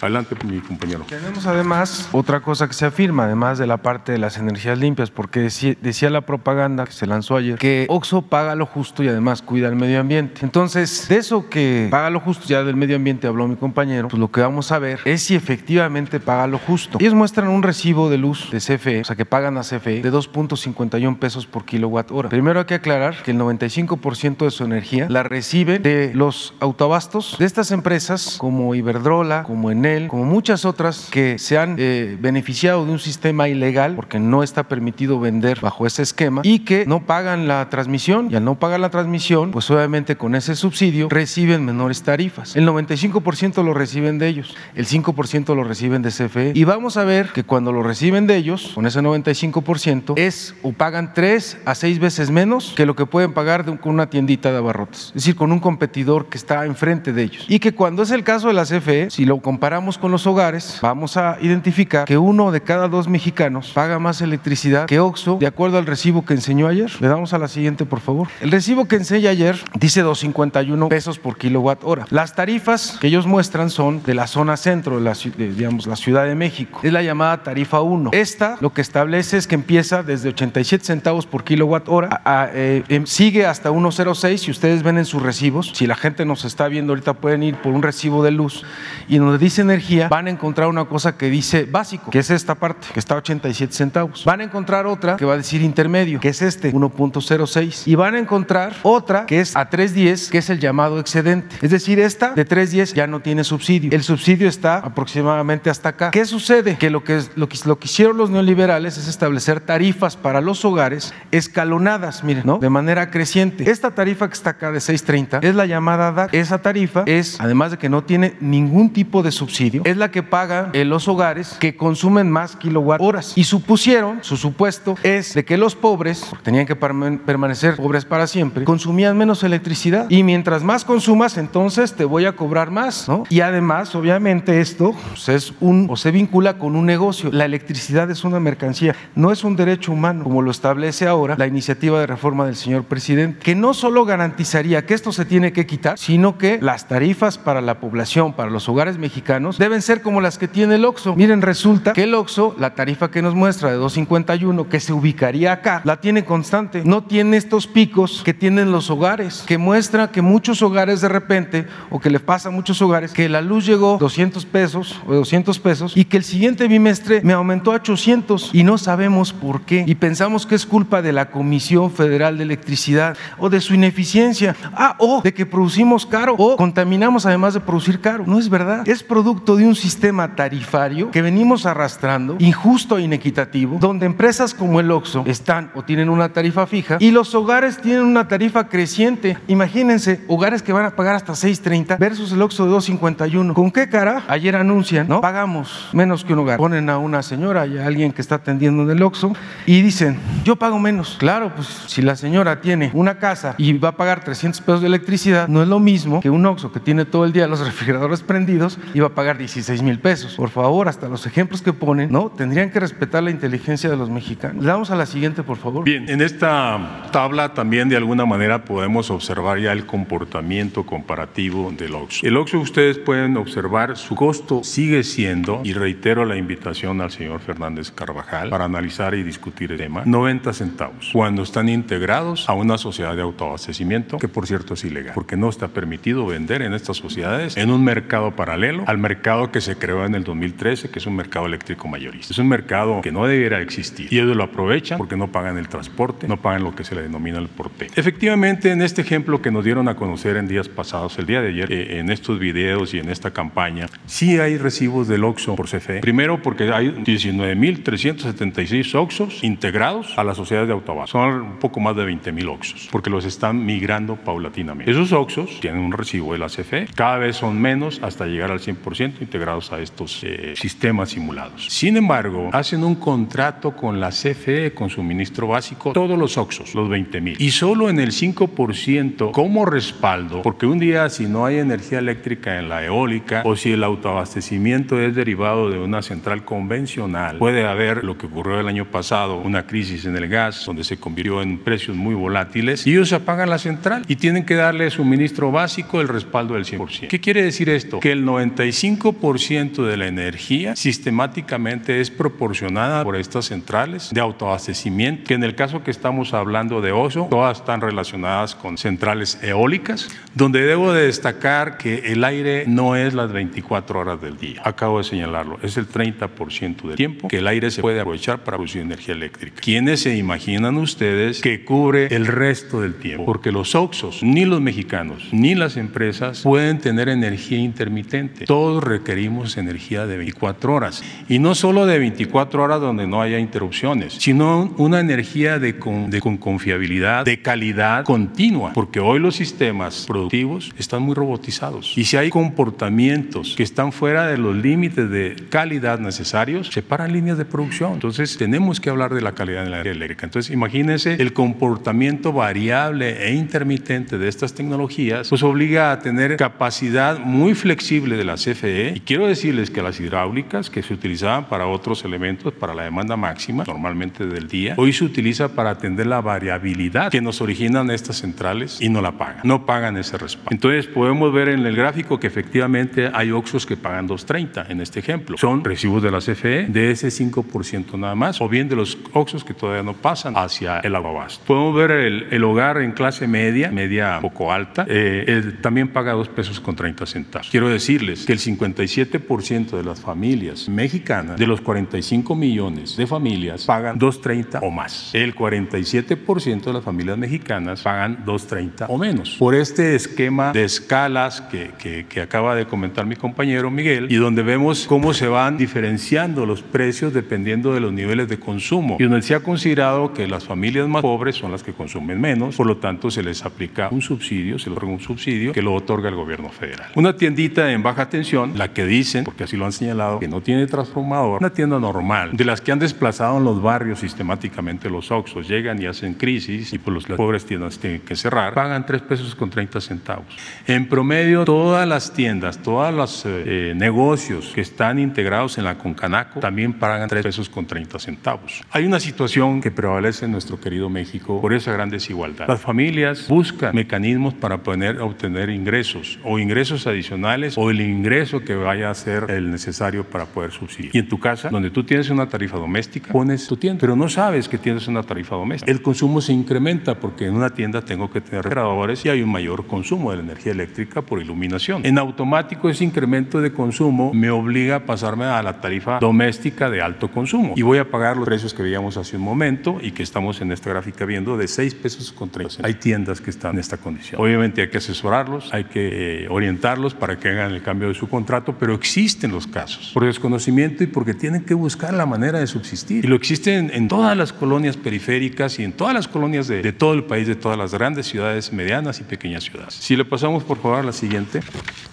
Adelante, mi compañero. Tenemos además otra cosa que se afirma, además de la parte de las energías limpias, porque decía, la propaganda que se lanzó ayer que OXO paga lo justo y además cuida el medio ambiente. Entonces, de eso que paga lo justo, ya del medio ambiente habló mi compañero, pues lo que vamos a ver es si efectivamente paga lo justo. Ellos muestran un recibo de luz de CFE, o sea, que pagan a CFE de 2.51 pesos por kilowatt hora. Primero hay que aclarar que el 95% de su energía la reciben de los autoabastos de estas empresas como Iberdrola, como Enel, como muchas otras que se han eh, beneficiado de un sistema ilegal porque no está permitido vender bajo ese esquema y que no pagan la transmisión y al no pagar la transmisión, pues obviamente con ese subsidio reciben menores tarifas. El 95% lo reciben de ellos, el 5% lo reciben de CFE y vamos a ver que cuando lo reciben de ellos, con ese 95%, es o pagan 3 a 6 veces menos que lo que pueden pagar de, con una tiendita de abarrotes, es decir, con un competidor que está enfrente de ellos. Y que cuando es el caso de la CFE, si lo comparamos con los hogares, vamos a identificar que uno de cada dos mexicanos paga más electricidad que OXO, de acuerdo al recibo que enseñó ayer. Le damos a la siguiente, por favor. El recibo que enseña ayer dice 251 pesos por kilowatt hora. Las tarifas que ellos muestran son de la zona centro, de la, de, digamos, la Ciudad de México. Es la llamada tarifa 1. Esta lo que establece es que empieza desde 87 centavos por kilowatt hora, a, eh, sigue hasta 1.06. Si ustedes ven en sus recibos, si la gente nos está viendo ahorita, pueden ir por un recibo de luz y donde dice energía, van a encontrar una cosa que dice básico, que es esta parte, que está a 87 centavos. Van a encontrar otra que va a decir intermedio, que es este, 1.06. Y van a encontrar otra que es a 3.10, que es el llamado excedente. Es decir, esta de 3.10 ya no tiene subsidio. El subsidio está aproximadamente hasta acá. ¿Qué sucede? Que lo que, lo que, hicieron los neoliberales es establecer tarifas para los hogares escalonadas, miren, ¿no? De manera creciente. Esta tarifa que está acá de 6.30 es la llamada DAC. Esa tarifa es, además de que no tiene ningún tipo de subsidio, es la que pagan en los hogares que consumen más kilowatt horas. Y supusieron, su supuesto es de que los pobres, tenían que permanecer pobres para siempre, consumían menos electricidad. Y mientras más consumas, entonces te voy a cobrar más, ¿no? Y además, obviamente, esto pues, es un, o se vincula con un negocio. La electricidad es una mercancía, no es un derecho humano, como lo establece ahora la iniciativa de reforma del señor presidente, que no solo garantizaría que esto se tiene que quitar, sino que las tarifas para la población, para los hogares mexicanos, deben ser como las que tiene el OXO. Miren, resulta que el OXO, la tarifa que nos muestra de 2.51, que se ubicaría acá, la tiene constante. No tiene estos picos que tienen los hogares, que muestra que muchos hogares de repente, o que le pasa a muchos hogares, que la luz llegó 200 pesos o 200 pesos y que el siguiente bimestre me aumentó a 800 y no sabemos por qué. Y pensamos que es culpa de la Comisión Federal de Electricidad o de su ineficiencia. Ah, o de que producimos caro o contaminamos además de producir caro. No es verdad. Es producto de un sistema tarifario que venimos arrastrando, injusto e inequitativo, donde empresas como el OXO están o tienen una tarifa fija y los hogares tienen una tarifa creciente. Imagínense, hogares que van a pagar hasta 6.30 versus el OXO de 2.51. ¿Con qué cara? Ayer anuncian, ¿no? Pagamos menos que un hogar. Ponen a una señora y a alguien que está atendiendo en el OXO y dicen, yo pago menos. Claro, pues si la señora tiene una casa y va a pagar 300 pesos de electricidad, no es lo mismo que un OXO que tiene todo el día los *laughs* refrigeradores prendidos y va a pagar pagar 16 mil pesos. Por favor, hasta los ejemplos que ponen, ¿no? Tendrían que respetar la inteligencia de los mexicanos. Le damos a la siguiente, por favor. Bien, en esta tabla también de alguna manera podemos observar ya el comportamiento comparativo del OXXO. El OXXO ustedes pueden observar su costo sigue siendo, y reitero la invitación al señor Fernández Carvajal para analizar y discutir el tema, 90 centavos, cuando están integrados a una sociedad de autoabastecimiento, que por cierto es ilegal, porque no está permitido vender en estas sociedades en un mercado paralelo al mercado que se creó en el 2013, que es un mercado eléctrico mayorista. Es un mercado que no debiera existir y ellos lo aprovechan porque no pagan el transporte, no pagan lo que se le denomina el porte. Efectivamente, en este ejemplo que nos dieron a conocer en días pasados, el día de ayer, eh, en estos videos y en esta campaña, sí hay recibos del OXO por CFE. Primero porque hay 19.376 OXOs integrados a la sociedad de autobús. Son un poco más de 20.000 OXOs porque los están migrando paulatinamente. Esos OXOs tienen un recibo de la CFE, cada vez son menos hasta llegar al 100% integrados a estos eh, sistemas simulados. Sin embargo, hacen un contrato con la CFE, con suministro básico, todos los OXOs, los 20.000. Y solo en el 5% como respaldo, porque un día si no hay energía eléctrica en la eólica o si el autoabastecimiento es derivado de una central convencional, puede haber lo que ocurrió el año pasado, una crisis en el gas, donde se convirtió en precios muy volátiles, y ellos apagan la central y tienen que darle suministro básico el respaldo del 100%. ¿Qué quiere decir esto? Que el 95% de la energía sistemáticamente es proporcionada por estas centrales de autoabastecimiento, que en el caso que estamos hablando de OSO, todas están relacionadas con centrales eólicas, donde debo de destacar que el aire no es las 24 horas del día. Acabo de señalarlo, es el 30% del tiempo que el aire se puede aprovechar para producir energía eléctrica. ¿Quiénes se imaginan ustedes que cubre el resto del tiempo? Porque los OXOs, ni los mexicanos, ni las empresas pueden tener energía intermitente. Requerimos energía de 24 horas. Y no solo de 24 horas donde no haya interrupciones, sino una energía de, con, de con confiabilidad, de calidad continua. Porque hoy los sistemas productivos están muy robotizados. Y si hay comportamientos que están fuera de los límites de calidad necesarios, se paran líneas de producción. Entonces tenemos que hablar de la calidad de la energía eléctrica. Entonces imagínense el comportamiento variable e intermitente de estas tecnologías, pues obliga a tener capacidad muy flexible de la CFE. Y quiero decirles que las hidráulicas que se utilizaban para otros elementos, para la demanda máxima, normalmente del día, hoy se utiliza para atender la variabilidad que nos originan estas centrales y no la pagan. No pagan ese respaldo. Entonces podemos ver en el gráfico que efectivamente hay OXOs que pagan 2.30 en este ejemplo. Son recibos de la CFE de ese 5% nada más, o bien de los OXOs que todavía no pasan hacia el abasto. Podemos ver el, hogar en clase media, media poco alta, eh, también paga 2 pesos con 30 centavos. Quiero decirles que el 57% de las familias mexicanas, de los 45 millones de familias, pagan 2.30 o más. El 47% de las familias mexicanas pagan 2.30 o menos. Por este esquema de escalas que, acaba de comentar mi compañero Miguel y donde vemos cómo se van diferenciando los precios dependiendo de los niveles de consumo y donde se ha considerado que las familias más pobres son las que consumen menos, por lo tanto se les aplica un subsidio, se les otorga un subsidio que lo otorga el gobierno federal. Una tiendita en baja tensión, la que dicen, porque así lo han señalado, que no tiene transformador, una tienda normal, de las que han desplazado en los barrios sistemáticamente los Oxos, llegan y hacen crisis y pues los, las pobres tiendas tienen que cerrar, pagan 3 pesos con 30 centavos. En promedio, todas las tiendas, todos los eh, negocios que están integrados en la Concanaco también pagan 3 pesos con 30 centavos. Hay una situación que prevalece en nuestro querido México por esa gran desigualdad. Las familias buscan mecanismos para poder obtener ingresos o ingresos adicionales o el ingreso que vaya a ser el necesario para poder subsidiar. Y en tu casa, donde tú tienes una tarifa doméstica, pones tu tienda, pero no sabes que tienes una tarifa doméstica. El consumo se incrementa porque en una tienda tengo que tener refrigeradores y hay un mayor consumo de la energía eléctrica por iluminación. En automático ese incremento de consumo me obliga a pasarme a la tarifa doméstica de alto consumo y voy a pagar los precios que veíamos hace un momento y que estamos en esta gráfica viendo de 6 pesos con 30. Hay tiendas que están en esta condición. Obviamente hay que asesorarlos, hay que eh, orientarlos para que hagan el cambio de su contrato, pero existen los casos por desconocimiento y porque tienen que buscar la manera de subsistir. Y lo existen en todas las colonias periféricas y en todas las colonias de, de todo el país, de todas las grandes ciudades, medianas y pequeñas ciudades. Si le pasamos por favor a la siguiente.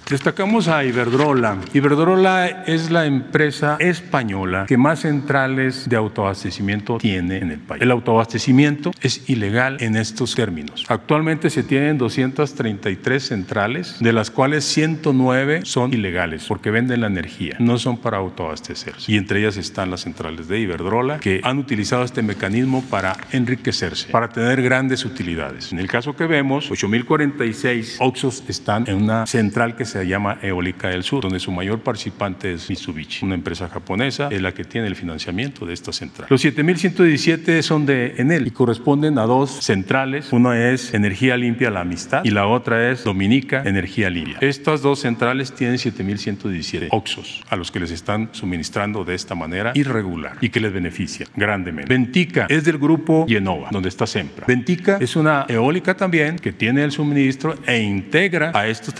Destacamos a Iberdrola. Iberdrola es la empresa española que más centrales de autoabastecimiento tiene en el país. El autoabastecimiento es ilegal en estos términos. Actualmente se tienen 233 centrales, de las cuales 109 son ilegales porque venden la energía, no son para autoabastecerse. Y entre ellas están las centrales de Iberdrola que han utilizado este mecanismo para enriquecerse, para tener grandes utilidades. En el caso que vemos, 8.046 Oxos están en una central que se llama Eólica del Sur, donde su mayor participante es Mitsubishi, una empresa japonesa, es la que tiene el financiamiento de esta central. Los 7.117 son de Enel y corresponden a dos centrales. Una es Energía Limpia La Amistad y la otra es Dominica Energía Limpia. Estas dos centrales tienen 7.117 Oxos a los que les están suministrando de esta manera irregular y que les beneficia grandemente. Ventica es del grupo Yenova, donde está Sempra. Ventica es una eólica también que tiene el suministro e integra a estos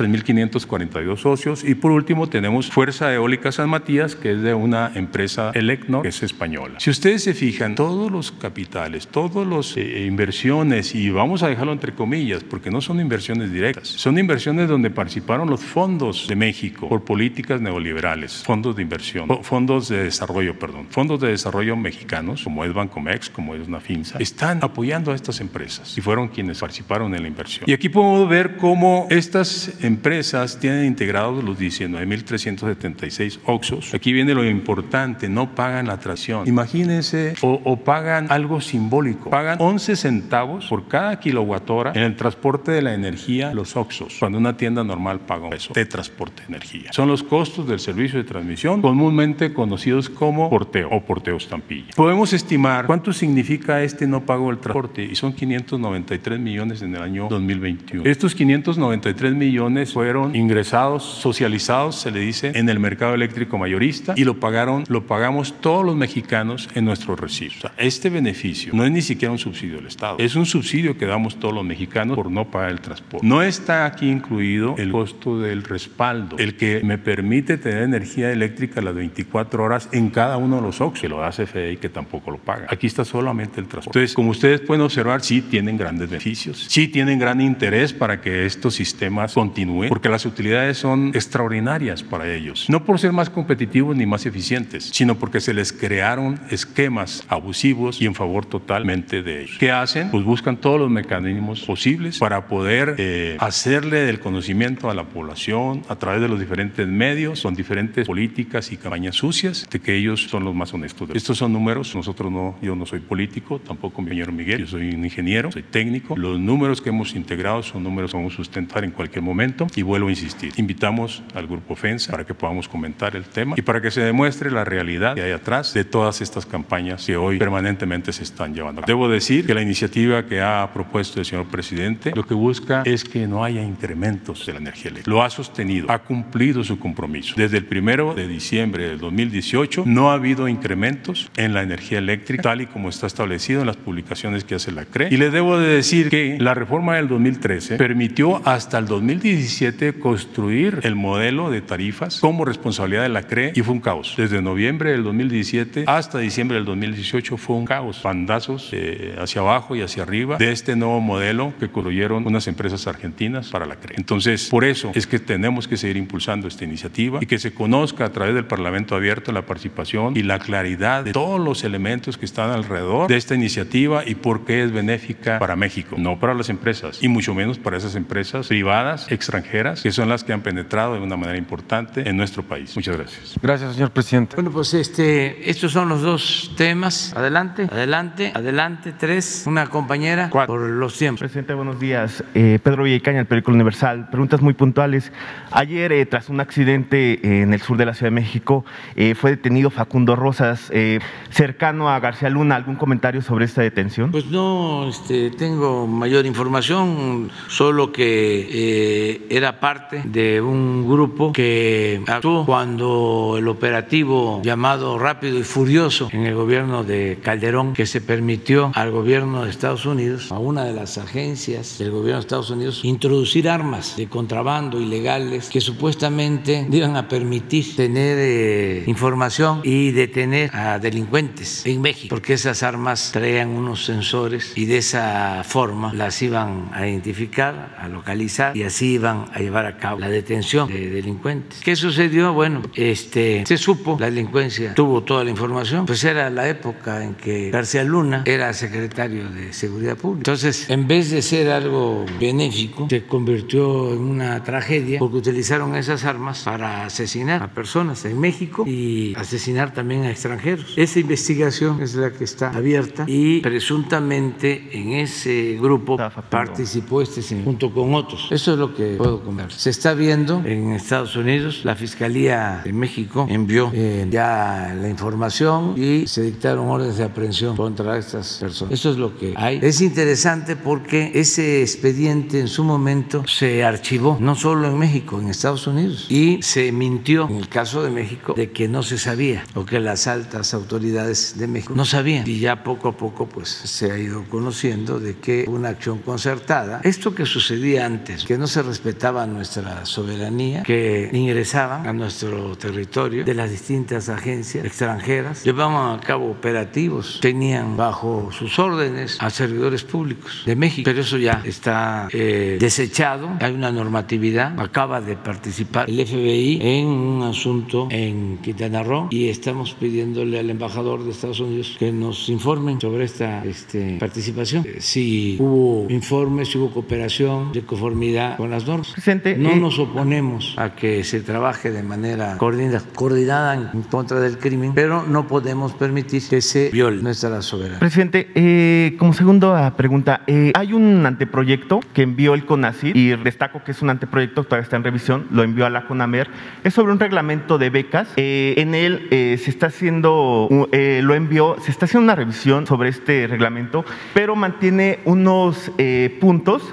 3.542 socios. Y por último tenemos Fuerza Eólica San Matías, que es de una empresa Elecnor, que es española. Si ustedes se fijan, todos los capitales, todas las eh, inversiones, y vamos a dejarlo entre comillas, porque no son inversiones directas, son inversiones donde participaron los fondos de México por políticas neoliberales, fondos de inversión, fondos de desarrollo, perdón, fondos de desarrollo mexicanos, como es Bancomex, como es Nafinsa, están apoyando a estas empresas y fueron quienes participaron en la inversión. Y aquí podemos ver cómo estas empresas tienen integrados los 19.376 OXOS. Aquí viene lo importante, no pagan la tracción. Imagínense, o, pagan algo simbólico. Pagan 11 centavos por cada kilowatt hora en el transporte de la energía, los OXOS, cuando una tienda normal paga un peso de transporte de energía. Son los costos del servicio de transmisión, comúnmente conocidos como porteo o porteo estampilla. Podemos estimar cuánto significa este no pago del transporte y son 593 millones en el año 2021. Estos 593 millones fueron ingresados, socializados, se le dice, en el mercado eléctrico mayorista y lo pagaron, lo pagamos todos los mexicanos en nuestros recibos. Este beneficio no es ni siquiera un subsidio del Estado, es un subsidio que damos todos los mexicanos por no pagar el transporte. No está aquí incluido el costo del respaldo, el que me permite tener energía eléctrica las 24 horas en cada uno de los OX, que lo hace FDI que tampoco lo paga. Aquí está solamente el transporte. Entonces, como ustedes pueden observar, sí tienen grandes beneficios, sí tienen gran interés para que estos sistemas continúen, porque las utilidades son extraordinarias para ellos. No por ser más competitivos ni más eficientes, sino porque se les crearon esquemas abusivos y en favor totalmente de ellos. ¿Qué hacen? Pues buscan todos los mecanismos posibles para poder eh, hacerle del conocimiento a la población a través de los diferentes medios, con diferentes políticas y campañas sucias, de que ellos son los más honestos. Estos son números, nosotros no, yo no soy político, tampoco mi señor Miguel, yo soy un ingeniero, soy técnico. Los números que hemos integrado son números que vamos a sustentar en cualquier momento y vuelvo a insistir. Invitamos al grupo FENSA para que podamos comentar el tema y para que se demuestre la realidad que hay atrás de todas estas campañas que hoy permanentemente se están llevando. Debo decir que la iniciativa que ha propuesto el señor presidente lo que busca es que no haya incrementos de la energía eléctrica. Lo ha sostenido, ha cumplido su compromiso. Desde el primero de diciembre del 2018 no ha habido incrementos en la energía eléctrica tal y como está establecido en las publicaciones que hace la CRE. Y le debo de decir que la reforma del 2013 permitió hasta el 2017 construir el modelo de tarifas como responsabilidad de la CRE y fue un caos. Desde noviembre del 2017 hasta diciembre del 2018 fue un caos. Bandazos eh, hacia abajo y hacia arriba de este nuevo modelo que construyeron unas empresas argentinas para la CRE. Entonces, por eso es que tenemos que seguir impulsando esta iniciativa y que se conozca a través del Parlamento abierto la participación y la claridad de todos los elementos que están alrededor de esta iniciativa y por qué es benéfica para México, no para las empresas y mucho menos para esas empresas privadas extranjeras que son las que han penetrado de una manera importante en nuestro país. Muchas gracias. Gracias, señor presidente. Bueno, pues este, estos son los dos temas. Adelante, adelante, adelante. Tres, una compañera por los tiempos. Presidente, buenos días. Eh, Pedro Villacaña, el Periódico Universal. Preguntas muy puntuales. Ayer, eh, tras un accidente eh, en el sur de la Ciudad de México, eh, fue detenido Facundo Rosas, eh, cercano a García Luna. ¿Algún comentario sobre esta detención? Pues no este, tengo mayor información, solo que eh, era parte de un grupo que actuó cuando el operativo llamado Rápido y Furioso en el gobierno de Calderón, que se permitió al gobierno de Estados Unidos, a una de las agencias del gobierno de Estados Unidos, introducir armas de contrabando ilegales que supuestamente iban a permitir tener eh, información y detener a delincuentes en México, porque esas armas traían unos sensores y de esa forma las iban a identificar, a localizar y así iban a llevar a cabo a la detención de delincuentes. ¿Qué sucedió? Bueno, este, se supo, la delincuencia tuvo toda la información, pues era la época en que García Luna era secretario de Seguridad Pública. Entonces, en vez de ser algo benéfico, se convirtió en una tragedia porque utilizaron esas armas para asesinar a personas en México y asesinar también a extranjeros. Esa investigación es la que está abierta y presuntamente en ese grupo participó este señor junto con otros. Eso es lo que puedo comentar. Se está viendo en Estados Unidos, la Fiscalía de México envió eh, ya la información y se dictaron órdenes de aprehensión contra estas personas. Eso es lo que hay. Es interesante porque ese expediente en su momento se archivó, no solo en México, en Estados Unidos, y se mintió en el caso de México de que no se sabía o que las altas autoridades de México no sabían. Y ya poco a poco pues se ha ido conociendo de que una acción concertada, esto que sucedía antes, que no se respetaba nuestra soberanía, que ingresaban a nuestro territorio de las distintas agencias extranjeras, llevaban a cabo operativos, tenían bajo sus órdenes a servidores públicos de México, pero eso ya está eh, desechado, hay una normatividad, acaba de participar el FBI en un asunto en Quintana Roo y estamos pidiéndole al embajador de Estados Unidos que nos informen sobre esta este, participación, eh, si hubo informes, si hubo cooperación de conformidad con las normas. Presidente, no eh, nos oponemos a que se trabaje de manera coordinada, en contra del crimen, pero no podemos permitir que se viole nuestra soberanía. Presidente, eh, como segunda pregunta, eh, hay un anteproyecto que envió el CONACYT y destaco que es un anteproyecto, todavía está en revisión, lo envió a la CONAMER, es sobre un reglamento de becas. Eh, en él eh, se está haciendo, eh, lo envió, se está haciendo una revisión sobre este reglamento, pero mantiene unos eh, puntos,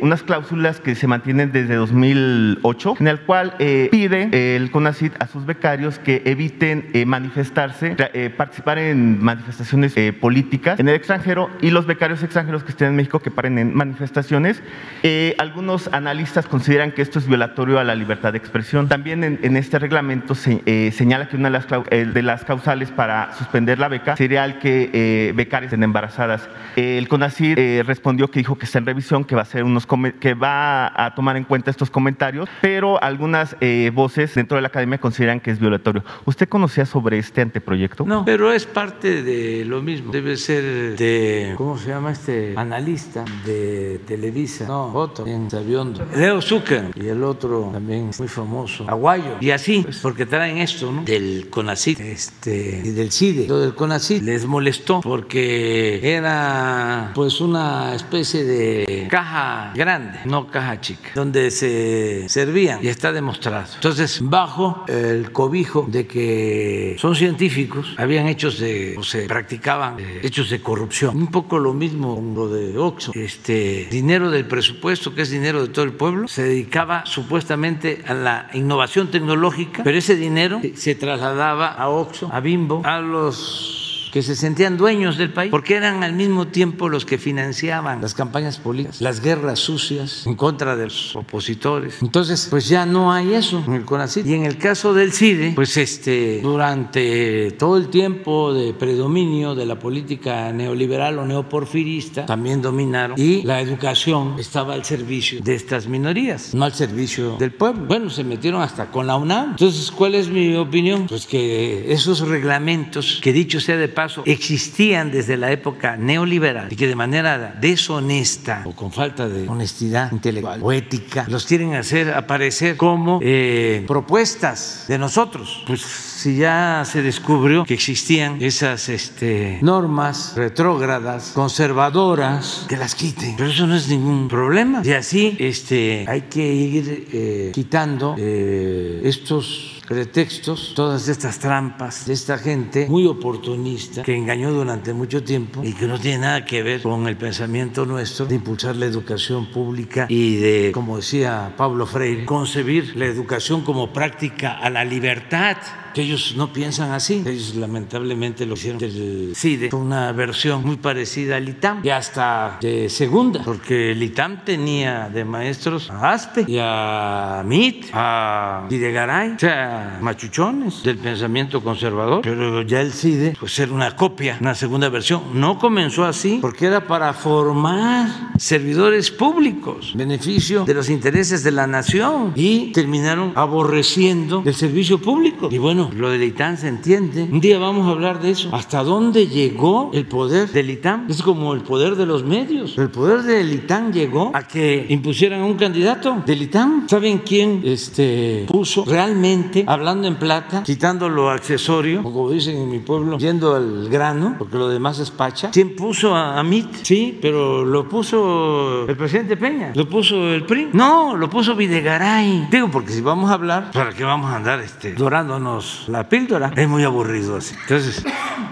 unas cláusulas que se mantienen desde 2008, en el cual eh, pide eh, el CONACYT a sus becarios que eviten eh, manifestarse, eh, participar en manifestaciones eh, políticas en el extranjero y los becarios extranjeros que estén en México que paren en manifestaciones. Eh, algunos analistas consideran que esto es violatorio a la libertad de expresión. También en, en este reglamento se señala que una de las, de las causales para suspender la beca sería el que becarias estén embarazadas. El CONACYT eh, respondió que dijo que está en revisión, que va a hacer unos que va a tomar en cuenta estos comentarios, pero algunas eh, voces dentro de la academia consideran que es violatorio. ¿Usted conocía sobre este anteproyecto? No, pero es parte de lo mismo. Debe ser de, ¿cómo se llama este analista de Televisa? No, otro, en Sabiondo. Leo Zucker y el otro también muy famoso, Aguayo. Y así, pues, porque traen esto, ¿no? Del CONACYT este, y del CIDE. Lo del CONACYT les molestó porque era pues una especie de caja grande, no caja chica, donde se servían y está demostrado. Entonces, bajo el cobijo de que son científicos, habían hechos de, o se practicaban eh, hechos de corrupción. Un poco lo mismo con lo de Oxxo. Este dinero del presupuesto, que es dinero de todo el pueblo, se dedicaba supuestamente a la innovación tecnológica, pero ese dinero se trasladaba a Oxxo, a Bimbo, a los que se sentían dueños del país, porque eran al mismo tiempo los que financiaban las campañas políticas, las guerras sucias en contra de los opositores. Entonces, pues ya no hay eso en el CONACYT. Y en el caso del CIDE, pues este, durante todo el tiempo de predominio de la política neoliberal o neoporfirista, también dominaron y la educación estaba al servicio de estas minorías, no al servicio del pueblo. Bueno, se metieron hasta con la UNAM. Entonces, ¿cuál es mi opinión? Pues que esos reglamentos, que dicho sea de paso, existían desde la época neoliberal y que de manera deshonesta o con falta de honestidad intelectual o ética los quieren hacer aparecer como eh, propuestas de nosotros. Pues si ya se descubrió que existían esas este, normas retrógradas, conservadoras, que las quiten. Pero eso no es ningún problema. Y así este, hay que ir eh, quitando eh, estos pretextos, todas estas trampas de esta gente muy oportunista que engañó durante mucho tiempo y que no tiene nada que ver con el pensamiento nuestro de impulsar la educación pública y de, como decía Pablo Freire, concebir la educación como práctica a la libertad que ellos no piensan así. Ellos lamentablemente lo hicieron del CIDE, una versión muy parecida al ITAM y hasta de segunda, porque el ITAM tenía de maestros a Aspe y a MIT, a Videgaray, o sea, machuchones del pensamiento conservador, pero ya el CIDE pues era una copia, una segunda versión. No comenzó así porque era para formar servidores públicos, beneficio de los intereses de la nación y terminaron aborreciendo el servicio público. Y bueno, lo del ITAM se entiende. Un día vamos a hablar de eso. ¿Hasta dónde llegó el poder del ITAM? Es como el poder de los medios. El poder del ITAM llegó a que impusieran un candidato del ITAM. ¿Saben quién este, puso realmente, hablando en plata, quitando lo accesorio, o como dicen en mi pueblo, yendo al grano, porque lo demás es pacha? ¿Quién puso a, a MIT? Sí, pero lo puso el presidente Peña. ¿Lo puso el PRI? No, lo puso Videgaray. Digo, porque si vamos a hablar, ¿para qué vamos a andar este, dorándonos la píldora? Es muy aburrido así. Entonces,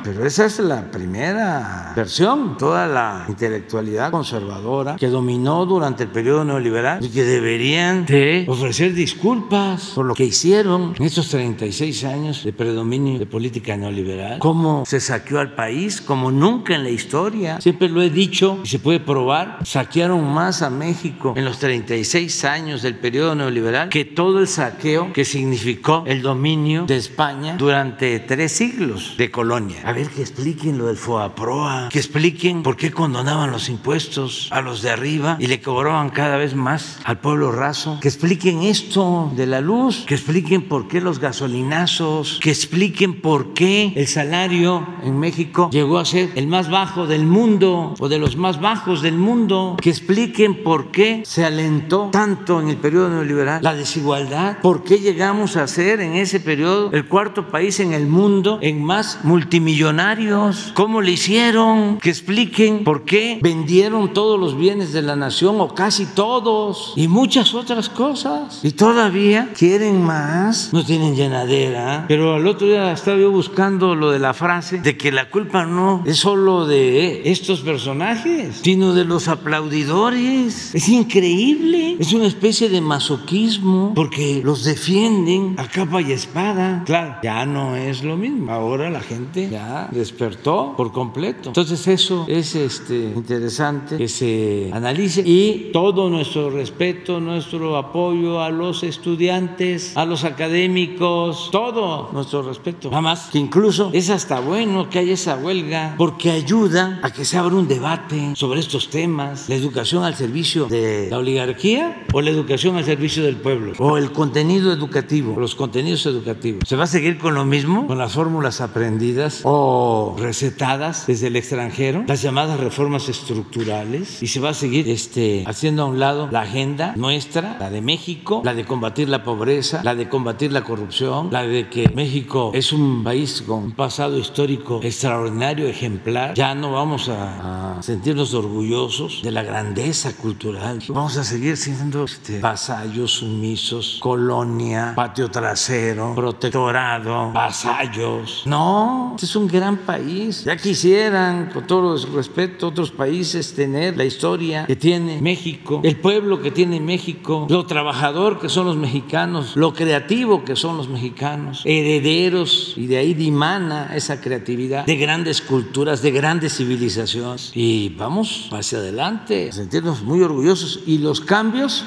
pero esa es la primera versión. Toda la intelectualidad conservadora que dominó durante el periodo neoliberal y que deberían de ofrecer disculpas por lo que hicieron en estos 36 años de predominio de política neoliberal. Cómo se saqueó al país como nunca en la historia. Siempre lo he dicho y se puede probar. Saquearon más a México en los 36 años del periodo neoliberal que todo el saqueo que significó el dominio de España durante tres siglos de colonia. A ver que expliquen lo del FOAPROA, que expliquen por qué condonaban los impuestos a los de arriba y le cobraban cada vez más al pueblo raso, que expliquen esto de la luz, que expliquen por qué los gasolinazos, que expliquen por qué el salario en México llegó a ser el más bajo del mundo o de los más bajos del mundo, que expliquen por qué se alentó tanto en el periodo neoliberal la desigualdad, por qué llegamos a ser en ese periodo el cuarto país en el mundo en más multimillonarios, cómo le hicieron, que expliquen por qué vendieron todos los bienes de la nación o casi todos y muchas otras cosas. Y todavía quieren más, no tienen llenadera. Pero al otro día estaba yo buscando lo de la frase de que la culpa no es solo de estos personajes, sino de los aplaudidores. Es increíble, es una especie de masoquismo porque los defienden a capa y espada. Claro, ya no es lo mismo. Ahora la gente ya despertó por completo. Entonces eso es este, interesante que se analice y todo nuestro respeto, nuestro apoyo a los estudiantes, a los académicos, todo nuestro respeto. Nada más que incluso es hasta bueno que haya esa huelga porque ayuda a que se abra un debate sobre estos temas, la educación al servicio de la oligarquía o la educación al servicio del pueblo o el contenido educativo, los contenidos educativos. ¿Se va a seguir con lo mismo? Con las fórmulas aprendidas o recetadas desde el extranjero, las llamadas reformas estructurales y se va a seguir este, haciendo a un lado la agenda nuestra, la de México, la de combatir la pobreza, la de combatir la corrupción, la de que México es un país con un pasado histórico extraordinario, ejemplar. Ya no vamos a, a sentirnos orgullosos de la grandeza cultural. Vamos a seguir siendo este, vasallos sumisos, colonia, patio trasero, protectorado, vasallos. No, este es un gran país. Ya quisieran, con todo respeto, otros países tener la historia que tiene México, el pueblo que tiene México, lo trabajador que son los mexicanos, lo creativo que son los mexicanos, herederos, y de ahí dimana esa creatividad de grandes culturas, de grandes civilizaciones. Y vamos hacia adelante, sentirnos muy orgullosos. Y los cambios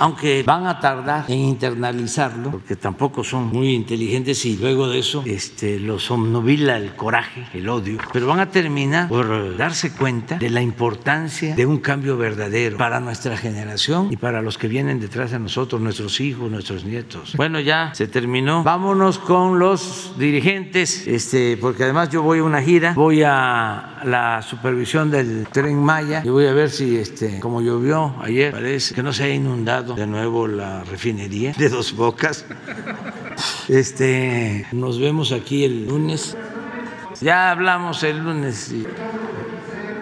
aunque van a tardar en internalizarlo, porque tampoco son muy inteligentes y luego de eso este, los obnubila el coraje, el odio, pero van a terminar por darse cuenta de la importancia de un cambio verdadero para nuestra generación y para los que vienen detrás de nosotros, nuestros hijos, nuestros nietos. Bueno, ya se terminó. Vámonos con los dirigentes, este, porque además yo voy a una gira, voy a la supervisión del tren Maya y voy a ver si, este, como llovió ayer, parece que no se ha inundado de nuevo la refinería de Dos Bocas. Este, nos vemos aquí el lunes. Ya hablamos el lunes. Y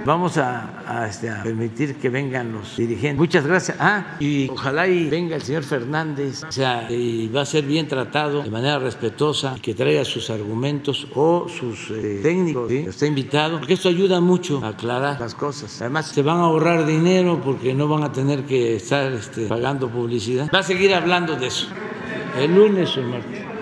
vamos a, a, este, a, permitir que vengan los dirigentes. Muchas gracias. Ah, y ojalá y venga el señor Fernández, o sea, y va a ser bien tratado de manera respetuosa, que traiga sus argumentos o sus eh, técnicos. ¿sí? Está invitado, porque esto ayuda mucho a aclarar las cosas. Además, se van a ahorrar dinero porque no van a tener que estar este, pagando publicidad. Va a seguir hablando de eso. El lunes o el martes.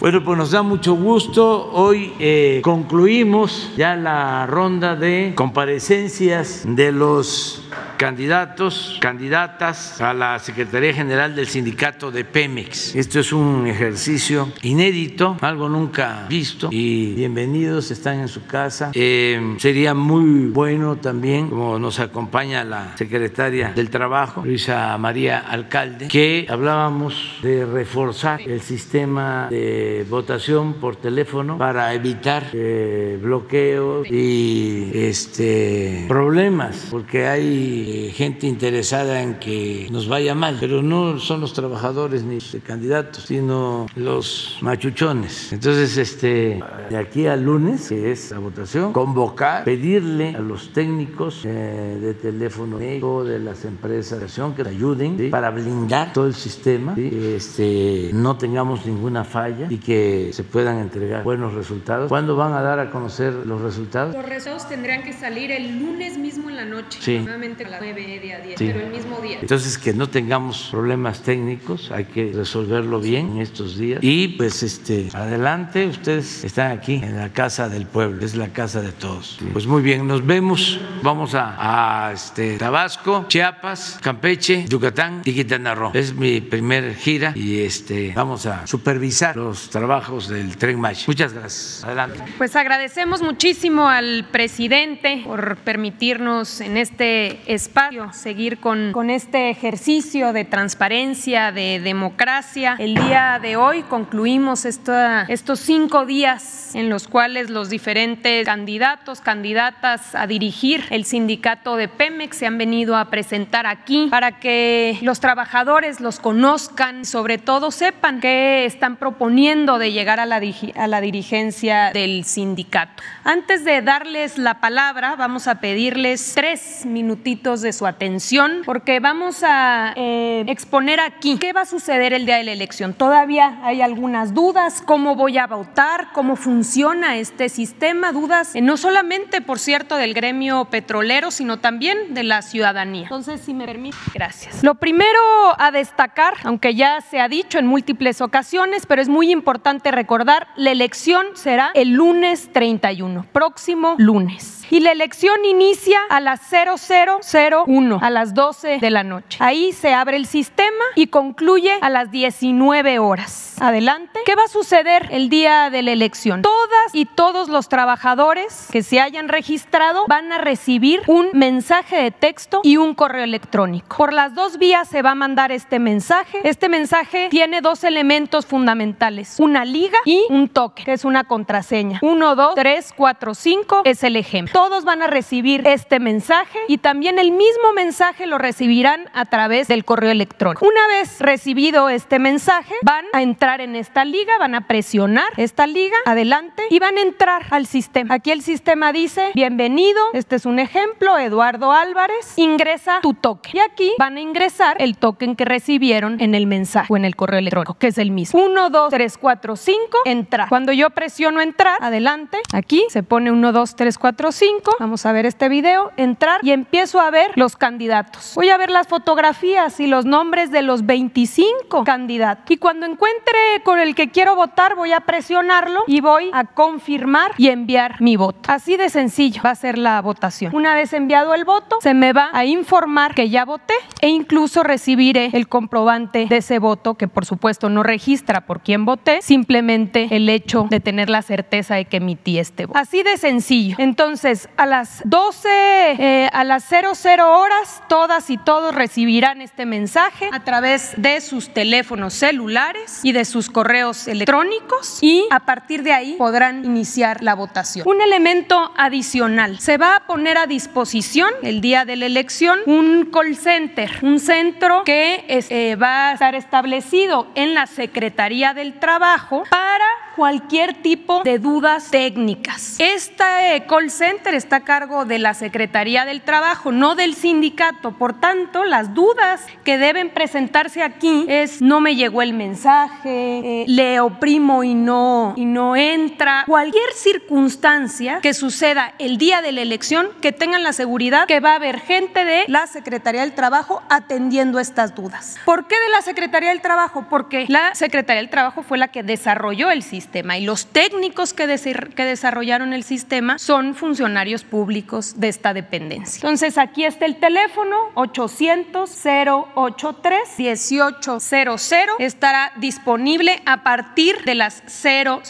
Bueno, pues nos da mucho gusto. Hoy eh, concluimos ya la ronda de comparecencias de los candidatos, candidatas a la Secretaría General del Sindicato de Pemex. Esto es un ejercicio inédito, algo nunca visto y bienvenidos, están en su casa. Eh, sería muy bueno también, como nos acompaña la secretaria del Trabajo, Luisa María Alcalde, que hablábamos de reforzar el sistema de votación por teléfono para evitar eh, bloqueos y este, problemas, porque hay eh, gente interesada en que nos vaya mal, pero no son los trabajadores ni los candidatos, sino los machuchones. Entonces, este, de aquí al lunes, que es la votación, convocar, pedirle a los técnicos eh, de teléfono de las empresas que ayuden para blindar todo el sistema, este, no tengamos ninguna falla que se puedan entregar buenos resultados. ¿Cuándo van a dar a conocer los resultados? Los resultados tendrán que salir el lunes mismo en la noche, sí. nuevamente a las 9 de a 10, pero el mismo día. Entonces, que no tengamos problemas técnicos, hay que resolverlo bien en estos días. Y pues, este, adelante, ustedes están aquí en la casa del pueblo, es la casa de todos. Pues muy bien, nos vemos. Vamos a, a este, Tabasco, Chiapas, Campeche, Yucatán y Quintana Roo. Es mi primer gira y este, vamos a supervisar los trabajos del Tren Mach. Muchas gracias. Adelante. Pues agradecemos muchísimo al presidente por permitirnos en este espacio seguir con, con este ejercicio de transparencia, de democracia. El día de hoy concluimos esta, estos cinco días en los cuales los diferentes candidatos, candidatas a dirigir el sindicato de Pemex se han venido a presentar aquí para que los trabajadores los conozcan, sobre todo sepan qué están proponiendo de llegar a la, a la dirigencia del sindicato. Antes de darles la palabra, vamos a pedirles tres minutitos de su atención porque vamos a eh, exponer aquí qué va a suceder el día de la elección. Todavía hay algunas dudas, cómo voy a votar, cómo funciona este sistema, dudas eh, no solamente, por cierto, del gremio petrolero, sino también de la ciudadanía. Entonces, si me permite, gracias. Lo primero a destacar, aunque ya se ha dicho en múltiples ocasiones, pero es muy importante recordar, la elección será el lunes 31, próximo lunes. Y la elección inicia a las 0001, a las 12 de la noche. Ahí se abre el sistema y concluye a las 19 horas. Adelante. ¿Qué va a suceder el día de la elección? Todas y todos los trabajadores que se hayan registrado van a recibir un mensaje de texto y un correo electrónico. Por las dos vías se va a mandar este mensaje. Este mensaje tiene dos elementos fundamentales, una liga y un toque, que es una contraseña. 1, 2, 3, 4, 5 es el ejemplo todos van a recibir este mensaje y también el mismo mensaje lo recibirán a través del correo electrónico. Una vez recibido este mensaje, van a entrar en esta liga, van a presionar esta liga, adelante, y van a entrar al sistema. Aquí el sistema dice, bienvenido, este es un ejemplo, Eduardo Álvarez, ingresa tu token. Y aquí van a ingresar el token que recibieron en el mensaje o en el correo electrónico, que es el mismo. 1, 2, 3, 4, 5, entrar. Cuando yo presiono entrar, adelante, aquí se pone 1, 2, 3, 4, 5 vamos a ver este video, entrar y empiezo a ver los candidatos. Voy a ver las fotografías y los nombres de los 25 candidatos. Y cuando encuentre con el que quiero votar, voy a presionarlo y voy a confirmar y enviar mi voto. Así de sencillo va a ser la votación. Una vez enviado el voto, se me va a informar que ya voté e incluso recibiré el comprobante de ese voto que por supuesto no registra por quién voté, simplemente el hecho de tener la certeza de que emití este voto. Así de sencillo. Entonces, a las 12, eh, a las 00 horas, todas y todos recibirán este mensaje a través de sus teléfonos celulares y de sus correos electrónicos y a partir de ahí podrán iniciar la votación. Un elemento adicional, se va a poner a disposición el día de la elección un call center, un centro que eh, va a estar establecido en la Secretaría del Trabajo para cualquier tipo de dudas técnicas. Este call center está a cargo de la Secretaría del Trabajo, no del sindicato. Por tanto, las dudas que deben presentarse aquí es no me llegó el mensaje, eh, le oprimo y no, y no entra. Cualquier circunstancia que suceda el día de la elección, que tengan la seguridad que va a haber gente de la Secretaría del Trabajo atendiendo estas dudas. ¿Por qué de la Secretaría del Trabajo? Porque la Secretaría del Trabajo fue la que desarrolló el sistema y los técnicos que, que desarrollaron el sistema son funcionarios públicos de esta dependencia. Entonces aquí está el teléfono 800 083 1800 estará disponible a partir de las 00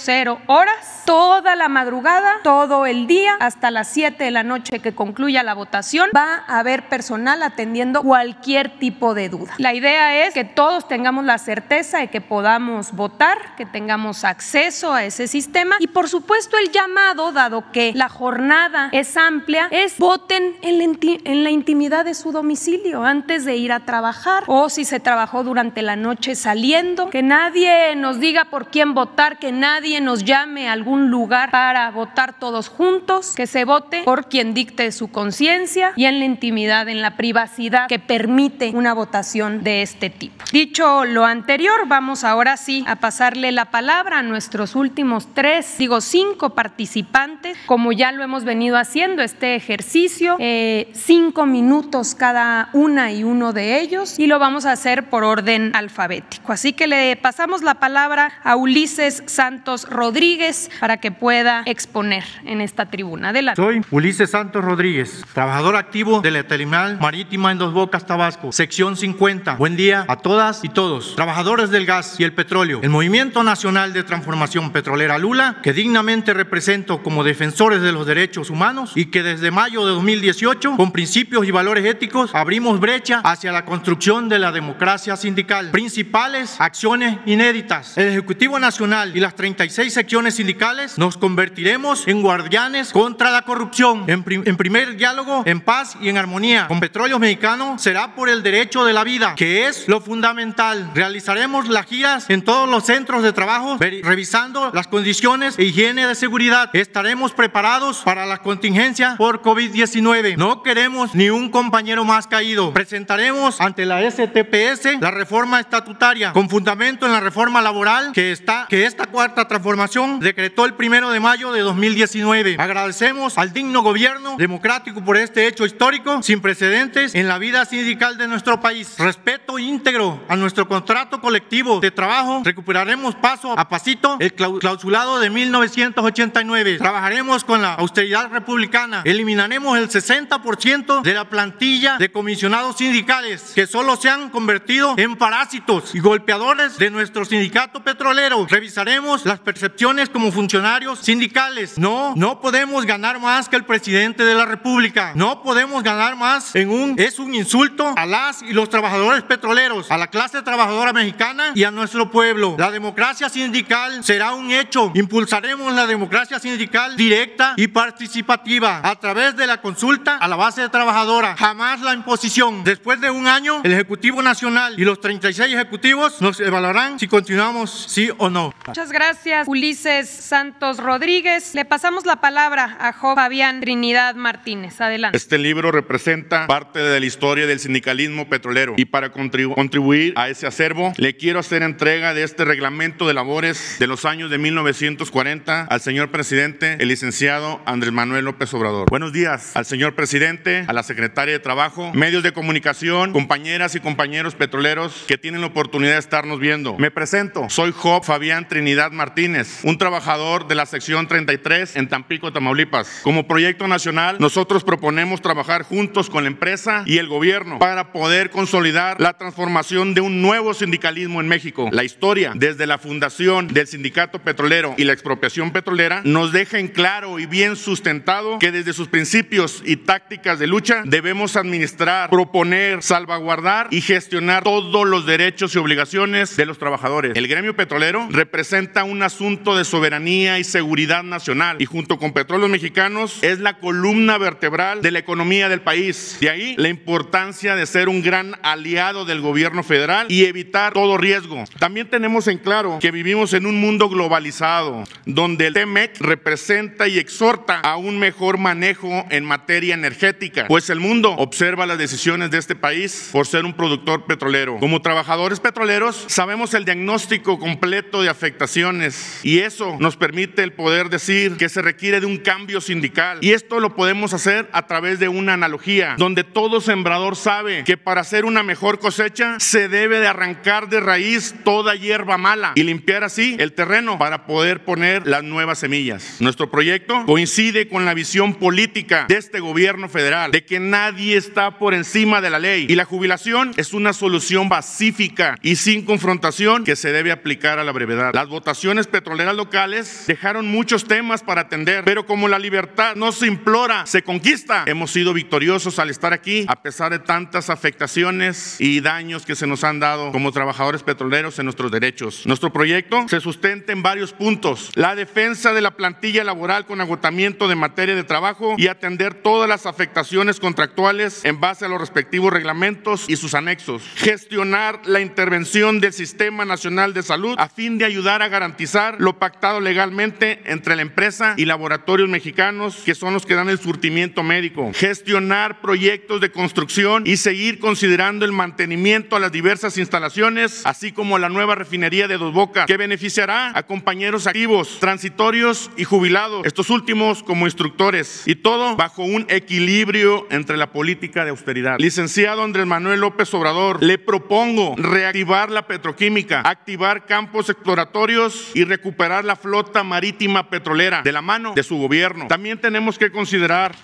horas toda la madrugada, todo el día hasta las 7 de la noche que concluya la votación va a haber personal atendiendo cualquier tipo de duda. La idea es que todos tengamos la certeza de que podamos votar, que tengamos acceso a ese sistema y por supuesto el llamado, dado que la jornada es amplia, es voten en la intimidad de su domicilio antes de ir a trabajar o si se trabajó durante la noche saliendo, que nadie nos diga por quién votar, que nadie nos llame a algún lugar para votar todos juntos, que se vote por quien dicte su conciencia y en la intimidad, en la privacidad que permite una votación de este tipo. Dicho lo anterior, vamos ahora sí a pasarle la palabra a nuestros últimos tres, digo cinco participantes, como ya lo hemos venido haciendo este ejercicio, eh, cinco minutos cada una y uno de ellos y lo vamos a hacer por orden alfabético. Así que le pasamos la palabra a Ulises Santos Rodríguez para que pueda exponer en esta tribuna. Soy Ulises Santos Rodríguez, trabajador activo de la terminal marítima en Dos Bocas, Tabasco, sección 50. Buen día a todas y todos, trabajadores del gas y el petróleo. El Movimiento Nacional de Transformación Petrolera Lula, que dignamente represento como defensores de los derechos humanos y que desde mayo de 2018, con principios y valores éticos, abrimos brecha hacia la construcción de la democracia sindical. Principales acciones inéditas. El Ejecutivo Nacional y las 36 secciones sindicales nos convertiremos en guardianes contra la corrupción. En, en primer diálogo, en paz y en armonía. Con Petróleo Mexicano será por el derecho de la vida, que es lo fundamental. Realizaremos las giras en todos los centros de trabajo, revisando las condiciones e higiene de seguridad. Estaremos preparados para la contingencia por COVID-19. No queremos ni un compañero más caído. Presentaremos ante la STPS la reforma estatutaria con fundamento en la reforma laboral que, está, que esta cuarta transformación decretó el primero de mayo de 2019. Agradecemos al digno gobierno democrático por este hecho histórico sin precedentes en la vida sindical de nuestro país. Respeto íntegro a nuestro contrato colectivo de trabajo. Recuperaremos paso a pasito el clausulado de 1989. Trabajaremos con la austeridad republicana. Eliminaremos el 60% de la plantilla de comisionados sindicales que solo se han convertido en parásitos y golpeadores de nuestro sindicato petrolero. Revisaremos las percepciones como funcionarios sindicales. No, no podemos ganar más que el presidente de la República. No podemos ganar más en un es un insulto a las y los trabajadores petroleros, a la clase trabajadora mexicana y a nuestro pueblo. La democracia sindical será un hecho. Impulsaremos la democracia sindical directa y participativa a través de la consulta a la base trabajadora. Jamás la imposición. Después de un año, el Ejecutivo Nacional y los 36 ejecutivos nos evaluarán si continuamos sí o no. Muchas gracias, Ulises Santos Rodríguez. Le pasamos la palabra a Jo Fabián Trinidad Martínez. Adelante. Este libro representa parte de la historia del sindicalismo petrolero y para contribuir a ese acervo, le quiero hacer entrega de este reglamento de labores de los años de 1940 al señor presidente, el licenciado Andrés Manuel López Obrador. Buenos días al señor presidente, a la secretaria de Trabajo, medios de comunicación, compañeras y compañeros petroleros que tienen la oportunidad de estarnos viendo. Me presento, soy Job Fabián Trinidad Martínez, un trabajador de la sección 33 en Tampico, Tamaulipas. Como proyecto nacional, nosotros proponemos trabajar juntos con la empresa y el gobierno para poder consolidar la transformación de un nuevo sindicalismo en México. La historia, desde la fundación del sindicato petrolero y la expropiación petrolera, nos deja en claro y bien sustentado que desde sus principios y tácticas de lucha debemos administrar, proponer, salvaguardar y gestionar todos los derechos y obligaciones de los trabajadores. El gremio petrolero representa un asunto de soberanía y seguridad nacional y junto con petróleos mexicanos es la columna vertebral de la economía del país. De ahí la importancia de ser un gran aliado del gobierno federal y evitar todo riesgo. También tenemos en claro que vivimos en un mundo mundo globalizado, donde el TEMEC representa y exhorta a un mejor manejo en materia energética, pues el mundo observa las decisiones de este país por ser un productor petrolero. Como trabajadores petroleros, sabemos el diagnóstico completo de afectaciones y eso nos permite el poder decir que se requiere de un cambio sindical. Y esto lo podemos hacer a través de una analogía, donde todo sembrador sabe que para hacer una mejor cosecha se debe de arrancar de raíz toda hierba mala y limpiar así el terreno para poder poner las nuevas semillas. Nuestro proyecto coincide con la visión política de este gobierno federal, de que nadie está por encima de la ley y la jubilación es una solución pacífica y sin confrontación que se debe aplicar a la brevedad. Las votaciones petroleras locales dejaron muchos temas para atender, pero como la libertad no se implora, se conquista, hemos sido victoriosos al estar aquí a pesar de tantas afectaciones y daños que se nos han dado como trabajadores petroleros en nuestros derechos. Nuestro proyecto se sustenta en varios puntos. La defensa de la plantilla laboral con agotamiento de materia de trabajo y atender todas las afectaciones contractuales en base a los respectivos reglamentos y sus anexos. Gestionar la intervención del Sistema Nacional de Salud a fin de ayudar a garantizar lo pactado legalmente entre la empresa y laboratorios mexicanos que son los que dan el surtimiento médico. Gestionar proyectos de construcción y seguir considerando el mantenimiento a las diversas instalaciones, así como la nueva refinería de Dos Bocas, que beneficiará a compañeros activos, transitorios y jubilados, estos últimos como instructores, y todo bajo un equilibrio entre la política de austeridad. Licenciado Andrés Manuel López Obrador, le propongo reactivar la petroquímica, activar campos exploratorios y recuperar la flota marítima petrolera de la mano de su gobierno. También tenemos que considerar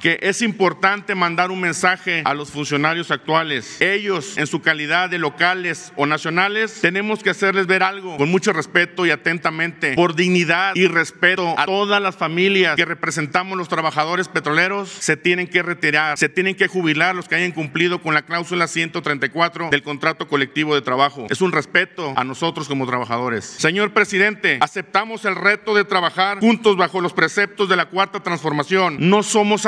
que es importante mandar un mensaje a los funcionarios actuales. Ellos, en su calidad de locales o nacionales, tenemos que hacerles ver algo con mucho respeto y atentamente, por dignidad y respeto a todas las familias que representamos los trabajadores petroleros, se tienen que retirar, se tienen que jubilar los que hayan cumplido con la cláusula 134 del contrato colectivo de trabajo. Es un respeto a nosotros como trabajadores. Señor presidente, aceptamos el reto de trabajar juntos bajo los preceptos de la cuarta transformación. No somos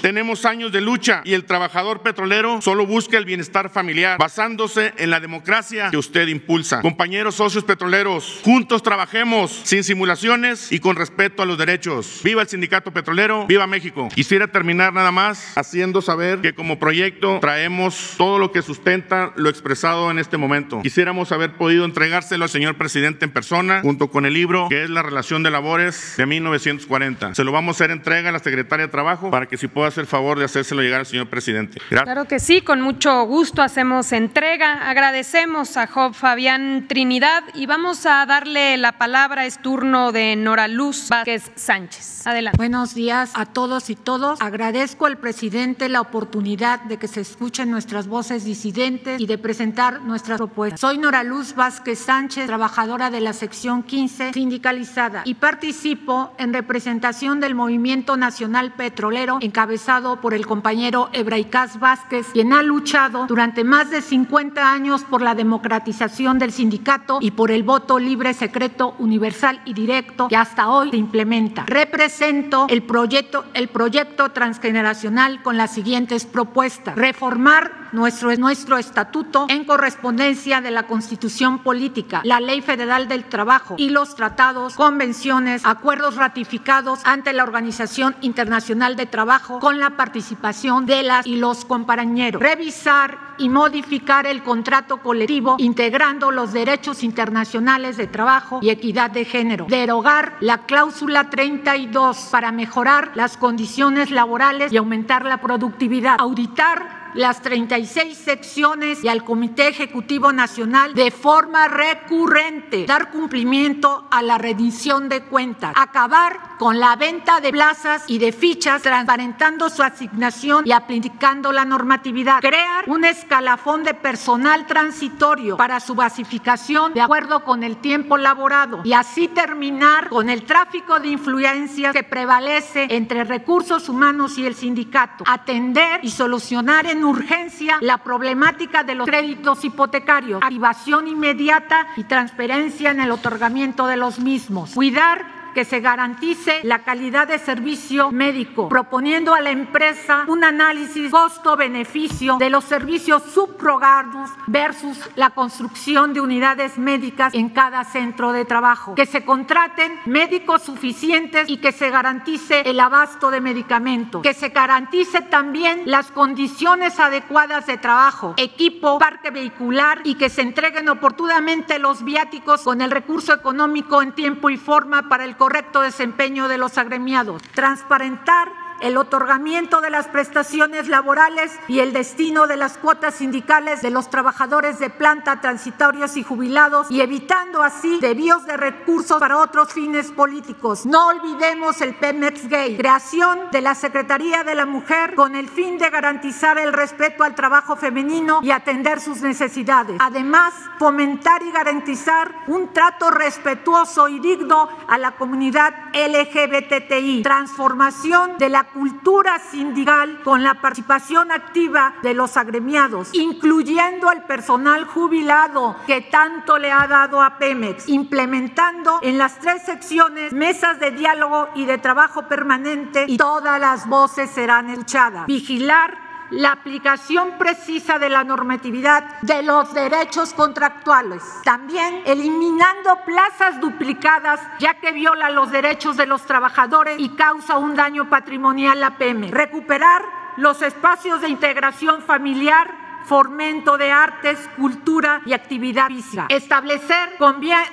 tenemos años de lucha y el trabajador petrolero solo busca el bienestar familiar, basándose en la democracia que usted impulsa. Compañeros socios petroleros, juntos trabajemos sin simulaciones y con respeto a los derechos. Viva el sindicato petrolero, viva México. Quisiera terminar nada más haciendo saber que como proyecto traemos todo lo que sustenta lo expresado en este momento. Quisiéramos haber podido entregárselo al señor presidente en persona junto con el libro que es la relación de labores de 1940. Se lo vamos a hacer entrega a la secretaria de Trabajo para que si pueda hacer favor de hacérselo llegar al señor presidente. Gracias. Claro que sí, con mucho gusto hacemos entrega. Agradecemos a Job Fabián Trinidad y vamos a darle la palabra, es turno de Nora Luz Vázquez Sánchez. Adelante. Buenos días a todos y todos. Agradezco al presidente la oportunidad de que se escuchen nuestras voces disidentes y de presentar nuestras propuestas. Soy Nora Luz Vázquez Sánchez, trabajadora de la sección 15 sindicalizada y participo en representación del Movimiento Nacional Petrolero encabezado por el compañero Ebraicaz Vázquez, quien ha luchado durante más de 50 años por la democratización del sindicato y por el voto libre, secreto, universal y directo que hasta hoy se implementa. Represento el proyecto, el proyecto transgeneracional con las siguientes propuestas. Reformar nuestro, nuestro estatuto en correspondencia de la Constitución Política, la Ley Federal del Trabajo y los tratados, convenciones, acuerdos ratificados ante la Organización Internacional de Trabajo con la participación de las y los compañeros. Revisar y modificar el contrato colectivo integrando los derechos internacionales de trabajo y equidad de género. Derogar la cláusula 32 para mejorar las condiciones laborales y aumentar la productividad. Auditar las 36 secciones y al Comité Ejecutivo Nacional de forma recurrente, dar cumplimiento a la rendición de cuentas, acabar con la venta de plazas y de fichas, transparentando su asignación y aplicando la normatividad, crear un escalafón de personal transitorio para su basificación de acuerdo con el tiempo laborado y así terminar con el tráfico de influencias que prevalece entre recursos humanos y el sindicato, atender y solucionar en urgencia la problemática de los créditos hipotecarios, activación inmediata y transparencia en el otorgamiento de los mismos, cuidar que se garantice la calidad de servicio médico, proponiendo a la empresa un análisis costo-beneficio de los servicios subrogados versus la construcción de unidades médicas en cada centro de trabajo, que se contraten médicos suficientes y que se garantice el abasto de medicamentos, que se garantice también las condiciones adecuadas de trabajo, equipo, parque vehicular y que se entreguen oportunamente los viáticos con el recurso económico en tiempo y forma para el correcto desempeño de los agremiados. Transparentar el otorgamiento de las prestaciones laborales y el destino de las cuotas sindicales de los trabajadores de planta, transitorios y jubilados y evitando así desvíos de recursos para otros fines políticos. No olvidemos el Pemex Gay, creación de la Secretaría de la Mujer con el fin de garantizar el respeto al trabajo femenino y atender sus necesidades. Además, fomentar y garantizar un trato respetuoso y digno a la comunidad LGBTI, transformación de la cultura sindical con la participación activa de los agremiados, incluyendo al personal jubilado que tanto le ha dado a Pemex, implementando en las tres secciones mesas de diálogo y de trabajo permanente y todas las voces serán escuchadas. Vigilar la aplicación precisa de la normatividad de los derechos contractuales. También eliminando plazas duplicadas, ya que viola los derechos de los trabajadores y causa un daño patrimonial a PEME. Recuperar los espacios de integración familiar fomento de artes, cultura y actividad física. Establecer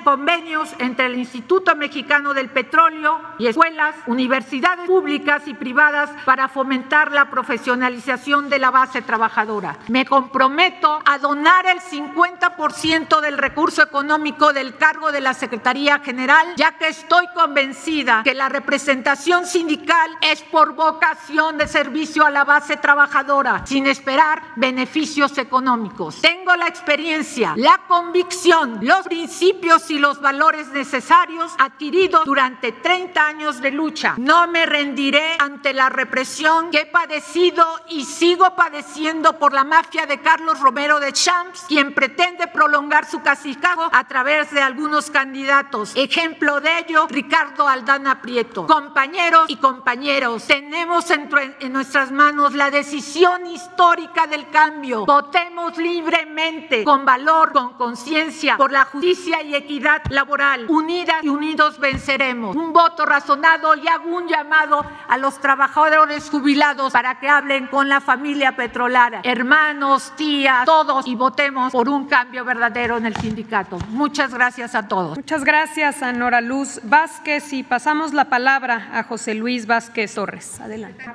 convenios entre el Instituto Mexicano del Petróleo y escuelas, universidades públicas y privadas para fomentar la profesionalización de la base trabajadora. Me comprometo a donar el 50% del recurso económico del cargo de la Secretaría General, ya que estoy convencida que la representación sindical es por vocación de servicio a la base trabajadora, sin esperar beneficios económicos. Tengo la experiencia, la convicción, los principios y los valores necesarios adquiridos durante 30 años de lucha. No me rendiré ante la represión que he padecido y sigo padeciendo por la mafia de Carlos Romero de Champs, quien pretende prolongar su casicado a través de algunos candidatos. Ejemplo de ello, Ricardo Aldana Prieto. Compañeros y compañeros, tenemos en, en nuestras manos la decisión histórica del cambio Votemos libremente, con valor, con conciencia, por la justicia y equidad laboral. Unidas y unidos venceremos. Un voto razonado y hago un llamado a los trabajadores jubilados para que hablen con la familia petrolera, hermanos, tías, todos y votemos por un cambio verdadero en el sindicato. Muchas gracias a todos. Muchas gracias a Nora Luz Vázquez y pasamos la palabra a José Luis Vázquez Torres. Adelante.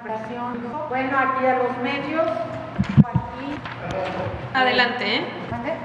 Bueno, aquí a los medios. Adelante, ¿eh?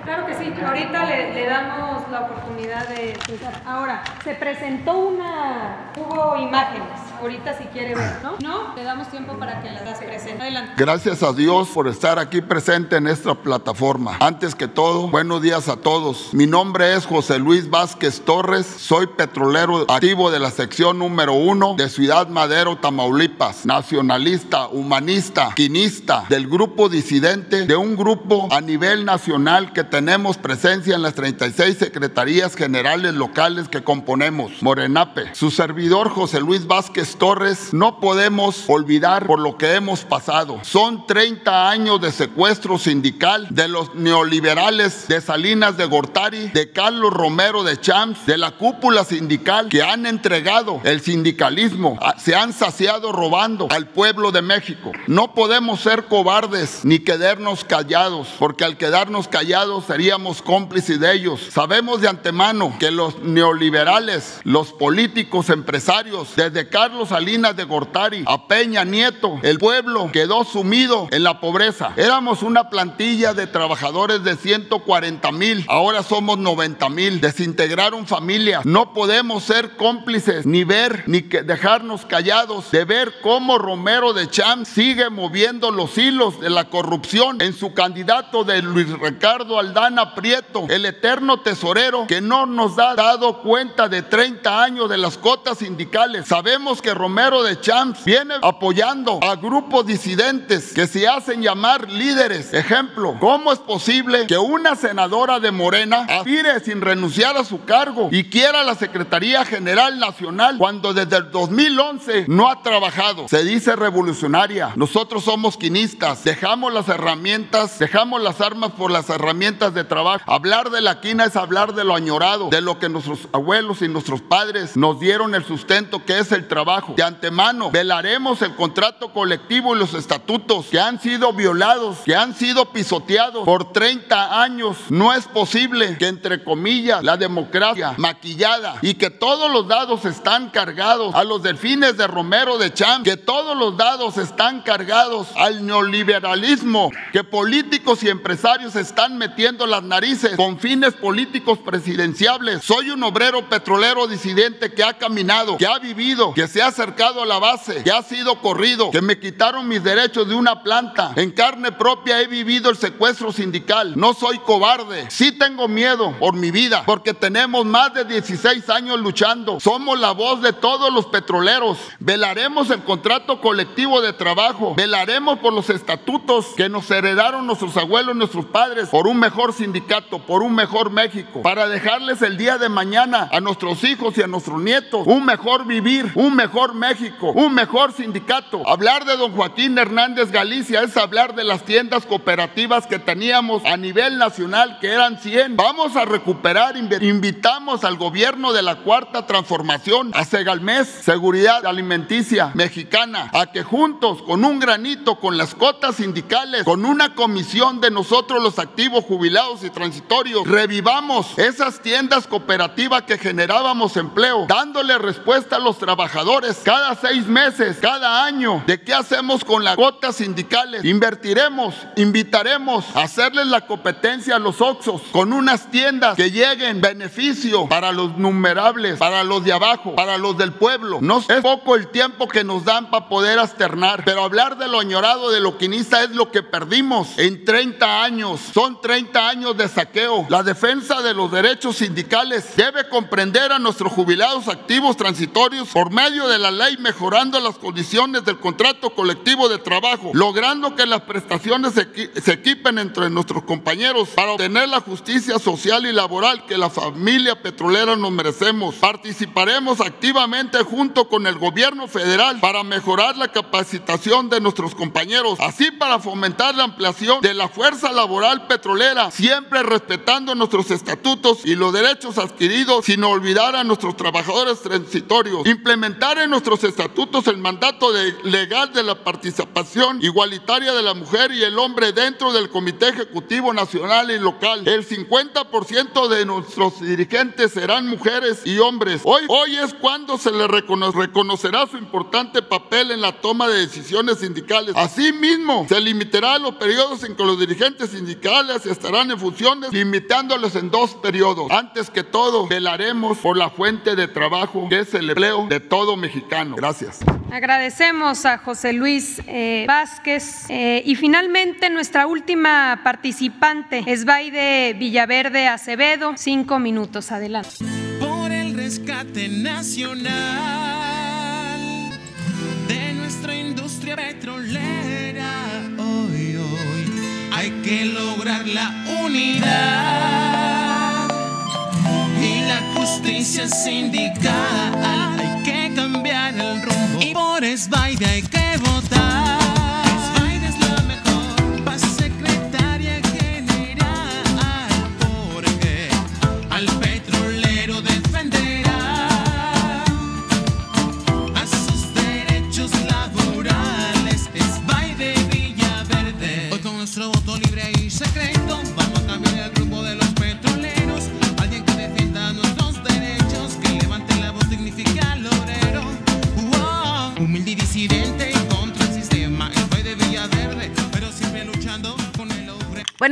Claro que sí, ahorita le, damos la oportunidad de Ahora, se presentó una, hubo imágenes, ahorita si quiere ver, ¿no? No, le damos tiempo para que las presente. Adelante. Gracias a Dios por estar aquí presente en esta plataforma. Antes que todo, buenos días a todos. Mi nombre es José Luis Vázquez Torres, soy petrolero activo de la sección número uno de Ciudad Madero, Tamaulipas, nacionalista, humanista, quinista, del grupo disidente de un grupo a nivel nacional que tenemos presencia en las 36 secretarías generales locales que componemos, Morenape. Su servidor José Luis Vázquez Torres, no podemos olvidar por lo que hemos pasado. Son 30 años de secuestro sindical de los neoliberales de Salinas de Gortari, de Carlos Romero de Champs, de la cúpula sindical que han entregado el sindicalismo, se han saciado robando al pueblo de México. No podemos ser cobardes ni quedarnos callados, porque al quedarnos callados seríamos cómplices de ellos. Sabemos de antemano que los neoliberales, los políticos, empresarios, desde Carlos Salinas de Gortari a Peña Nieto, el pueblo quedó sumido en la pobreza. Éramos una plantilla de trabajadores de 140 mil, ahora somos 90 mil. Desintegraron familias. No podemos ser cómplices, ni ver, ni dejarnos callados de ver cómo Romero de Cham sigue moviendo los hilos de la corrupción en su candidato de Luis Ricardo Aldana Prieto, el eterno tesorero que no nos ha dado cuenta de 30 años de las cotas sindicales. Sabemos que Romero de Champs viene apoyando a grupos disidentes que se hacen llamar líderes. Ejemplo, ¿cómo es posible que una senadora de Morena aspire sin renunciar a su cargo y quiera la Secretaría General Nacional cuando desde el 2011 no ha trabajado? Se dice revolucionaria. Nosotros somos quinistas. Dejamos las herramientas, dejamos las armas por las herramientas de trabajo. Hablar de la quina es hablar de lo añorado, de lo que nuestros abuelos y nuestros padres nos dieron el sustento que es el trabajo. De antemano, velaremos el contrato colectivo y los estatutos que han sido violados, que han sido pisoteados por 30 años. No es posible que, entre comillas, la democracia maquillada y que todos los dados están cargados a los delfines de Romero de Champ, que todos los dados están cargados al neoliberalismo, que políticos y empresarios están metiendo las narices con fines políticos presidenciables. Soy un obrero petrolero disidente que ha caminado, que ha vivido, que se ha acercado a la base, que ha sido corrido, que me quitaron mis derechos de una planta. En carne propia he vivido el secuestro sindical. No soy cobarde. Sí tengo miedo por mi vida, porque tenemos más de 16 años luchando. Somos la voz de todos los petroleros. Velaremos el contrato colectivo de trabajo. Velaremos por los estatutos que nos heredaron nuestros abuelos, nuestros padres, por un mejor sindicato, por un mejor México, para dejarles el día de mañana a nuestros hijos y a nuestros nietos un mejor vivir, un mejor México, un mejor sindicato. Hablar de don Joaquín Hernández Galicia es hablar de las tiendas cooperativas que teníamos a nivel nacional, que eran 100. Vamos a recuperar, invitamos al gobierno de la cuarta transformación, a Segalmés, Seguridad Alimenticia Mexicana, a que juntos, con un granito, con las cotas sindicales, con una comisión de nosotros los activos jubilados y transitorios, revivamos esas tiendas cooperativas que generábamos empleo, dándole respuesta a los trabajadores cada seis meses, cada año, de qué hacemos con las cuotas sindicales. Invertiremos, invitaremos a hacerles la competencia a los Oxos con unas tiendas que lleguen beneficio para los numerables, para los de abajo, para los del pueblo. No es poco el tiempo que nos dan para poder asternar, pero hablar de lo añorado de lo quinista es lo que perdimos en 30 años. Son 30 años de saqueo. La defensa de los derechos sindicales debe comprender a nuestros jubilados activos transitorios por medio de la ley, mejorando las condiciones del contrato colectivo de trabajo, logrando que las prestaciones se, se equipen entre nuestros compañeros para obtener la justicia social y laboral que la familia petrolera nos merecemos. Participaremos activamente junto con el gobierno federal para mejorar la capacitación de nuestros compañeros, así para fomentar la ampliación de la fuerza laboral petrolera, siempre respetando nuestros estatutos y los derechos adquiridos sin olvidar a nuestros trabajadores transitorios. Implementar nuestros estatutos el mandato legal de la participación igualitaria de la mujer y el hombre dentro del Comité Ejecutivo Nacional y Local. El 50% de nuestros dirigentes serán mujeres y hombres. Hoy, hoy es cuando se le reconocerá su importante papel en la toma de decisiones sindicales. Asimismo, se limitará los periodos en que los dirigentes sindicales estarán en funciones, limitándoles en dos periodos. Antes que todo, velaremos por la fuente de trabajo que es el empleo de todo mexicano. Gracias. Agradecemos a José Luis eh, Vázquez. Eh, y finalmente, nuestra última participante es Baide Villaverde Acevedo. Cinco minutos, adelante. Por el rescate nacional de nuestra industria petrolera, hoy, hoy hay que lograr la unidad y la justicia sindical. Esbaide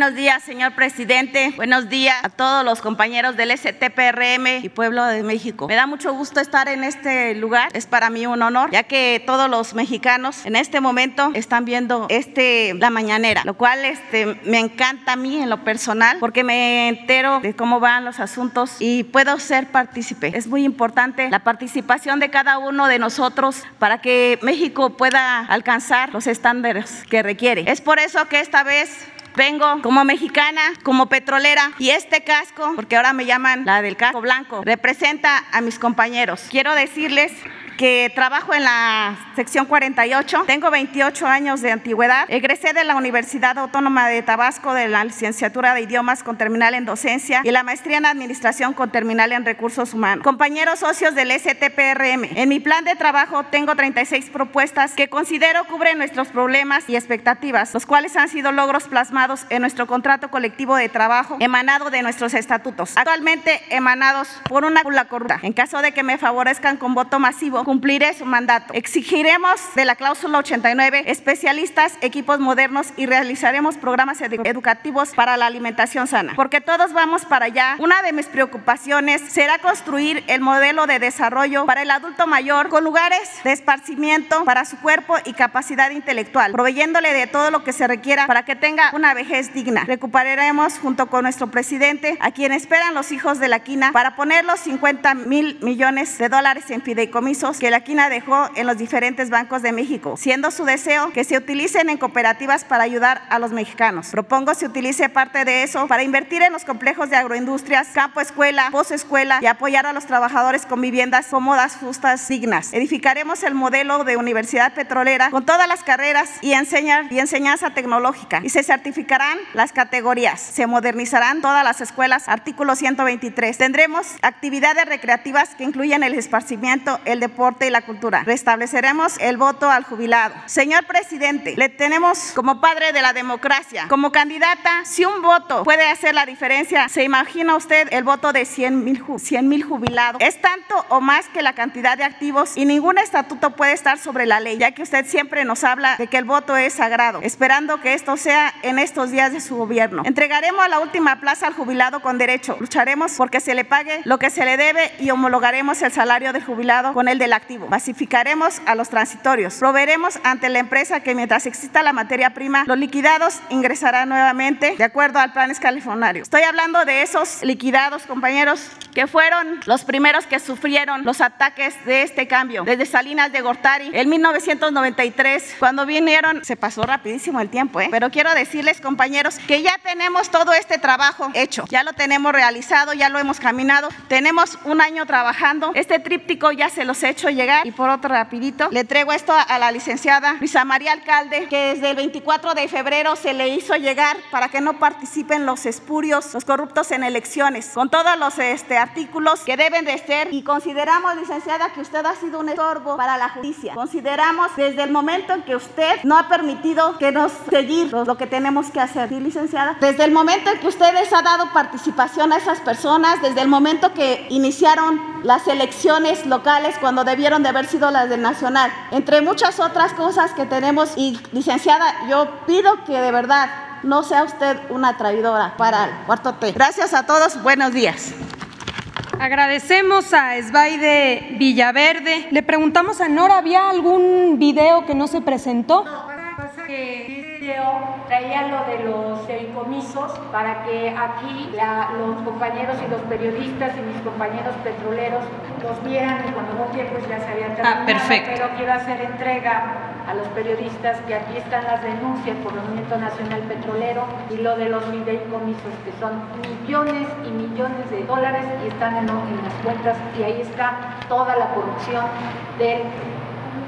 Buenos días, señor presidente. Buenos días a todos los compañeros del STPRM y Pueblo de México. Me da mucho gusto estar en este lugar. Es para mí un honor, ya que todos los mexicanos en este momento están viendo este la mañanera, lo cual este me encanta a mí en lo personal porque me entero de cómo van los asuntos y puedo ser partícipe. Es muy importante la participación de cada uno de nosotros para que México pueda alcanzar los estándares que requiere. Es por eso que esta vez Vengo como mexicana, como petrolera y este casco, porque ahora me llaman la del casco blanco, representa a mis compañeros. Quiero decirles que trabajo en la sección 48, tengo 28 años de antigüedad, egresé de la Universidad Autónoma de Tabasco de la licenciatura de idiomas con terminal en docencia y la maestría en administración con terminal en recursos humanos. Compañeros socios del STPRM, en mi plan de trabajo tengo 36 propuestas que considero cubren nuestros problemas y expectativas, los cuales han sido logros plasmados en nuestro contrato colectivo de trabajo emanado de nuestros estatutos, actualmente emanados por una cúpula corrupta. En caso de que me favorezcan con voto masivo, cumpliré su mandato. Exigiremos de la cláusula 89 especialistas, equipos modernos y realizaremos programas edu- educativos para la alimentación sana. Porque todos vamos para allá. Una de mis preocupaciones será construir el modelo de desarrollo para el adulto mayor con lugares de esparcimiento para su cuerpo y capacidad intelectual, proveyéndole de todo lo que se requiera para que tenga una vejez digna. Recuperaremos junto con nuestro presidente a quien esperan los hijos de la quina para poner los 50 mil millones de dólares en fideicomisos que la quina dejó en los diferentes bancos de México, siendo su deseo que se utilicen en cooperativas para ayudar a los mexicanos. Propongo se utilice parte de eso para invertir en los complejos de agroindustrias, campo escuela, posescuela y apoyar a los trabajadores con viviendas cómodas, justas, dignas. Edificaremos el modelo de universidad petrolera con todas las carreras y, enseñar, y enseñanza tecnológica y se certificarán las categorías. Se modernizarán todas las escuelas. Artículo 123. Tendremos actividades recreativas que incluyen el esparcimiento, el deporte y la cultura. Restableceremos el voto al jubilado. Señor presidente, le tenemos como padre de la democracia, como candidata, si un voto puede hacer la diferencia, ¿se imagina usted el voto de 100 mil 100 mil jubilados? Es tanto o más que la cantidad de activos y ningún estatuto puede estar sobre la ley, ya que usted siempre nos habla de que el voto es sagrado, esperando que esto sea en estos días de su gobierno. Entregaremos la última plaza al jubilado con derecho. Lucharemos porque se le pague lo que se le debe y homologaremos el salario del jubilado con el activo. Basificaremos a los transitorios. Proveeremos ante la empresa que mientras exista la materia prima, los liquidados ingresarán nuevamente de acuerdo al plan escalifonario. Estoy hablando de esos liquidados, compañeros, que fueron los primeros que sufrieron los ataques de este cambio. Desde Salinas de Gortari, en 1993, cuando vinieron, se pasó rapidísimo el tiempo, ¿eh? pero quiero decirles, compañeros, que ya tenemos todo este trabajo hecho, ya lo tenemos realizado, ya lo hemos caminado, tenemos un año trabajando, este tríptico ya se los he hecho llegar y por otro rapidito, le traigo esto a la licenciada Luisa María Alcalde, que desde el 24 de febrero se le hizo llegar para que no participen los espurios, los corruptos en elecciones, con todos los este, artículos que deben de ser y consideramos, licenciada, que usted ha sido un estorbo para la justicia. Consideramos desde el momento en que usted no ha permitido que nos seguir lo, lo que tenemos que hacer, ¿sí, licenciada? Desde el momento en que ustedes ha dado participación a esas personas, desde el momento que iniciaron las elecciones locales cuando debieron de haber sido las del nacional, entre muchas otras cosas que tenemos y licenciada, yo pido que de verdad no sea usted una traidora para el cuarto T. Gracias a todos, buenos días. Agradecemos a Esbaide Villaverde. Le preguntamos a Nora, ¿había algún video que no se presentó? Que video traía lo de los fideicomisos para que aquí la- los compañeros y los periodistas y mis compañeros petroleros los vieran y cuando voté pues ya se había terminado. perfecto. Pero quiero hacer entrega a los periodistas que aquí están las denuncias por el Movimiento Nacional Petrolero y lo de los fideicomisos que son millones y millones de dólares y están en, en las cuentas y ahí está toda la corrupción del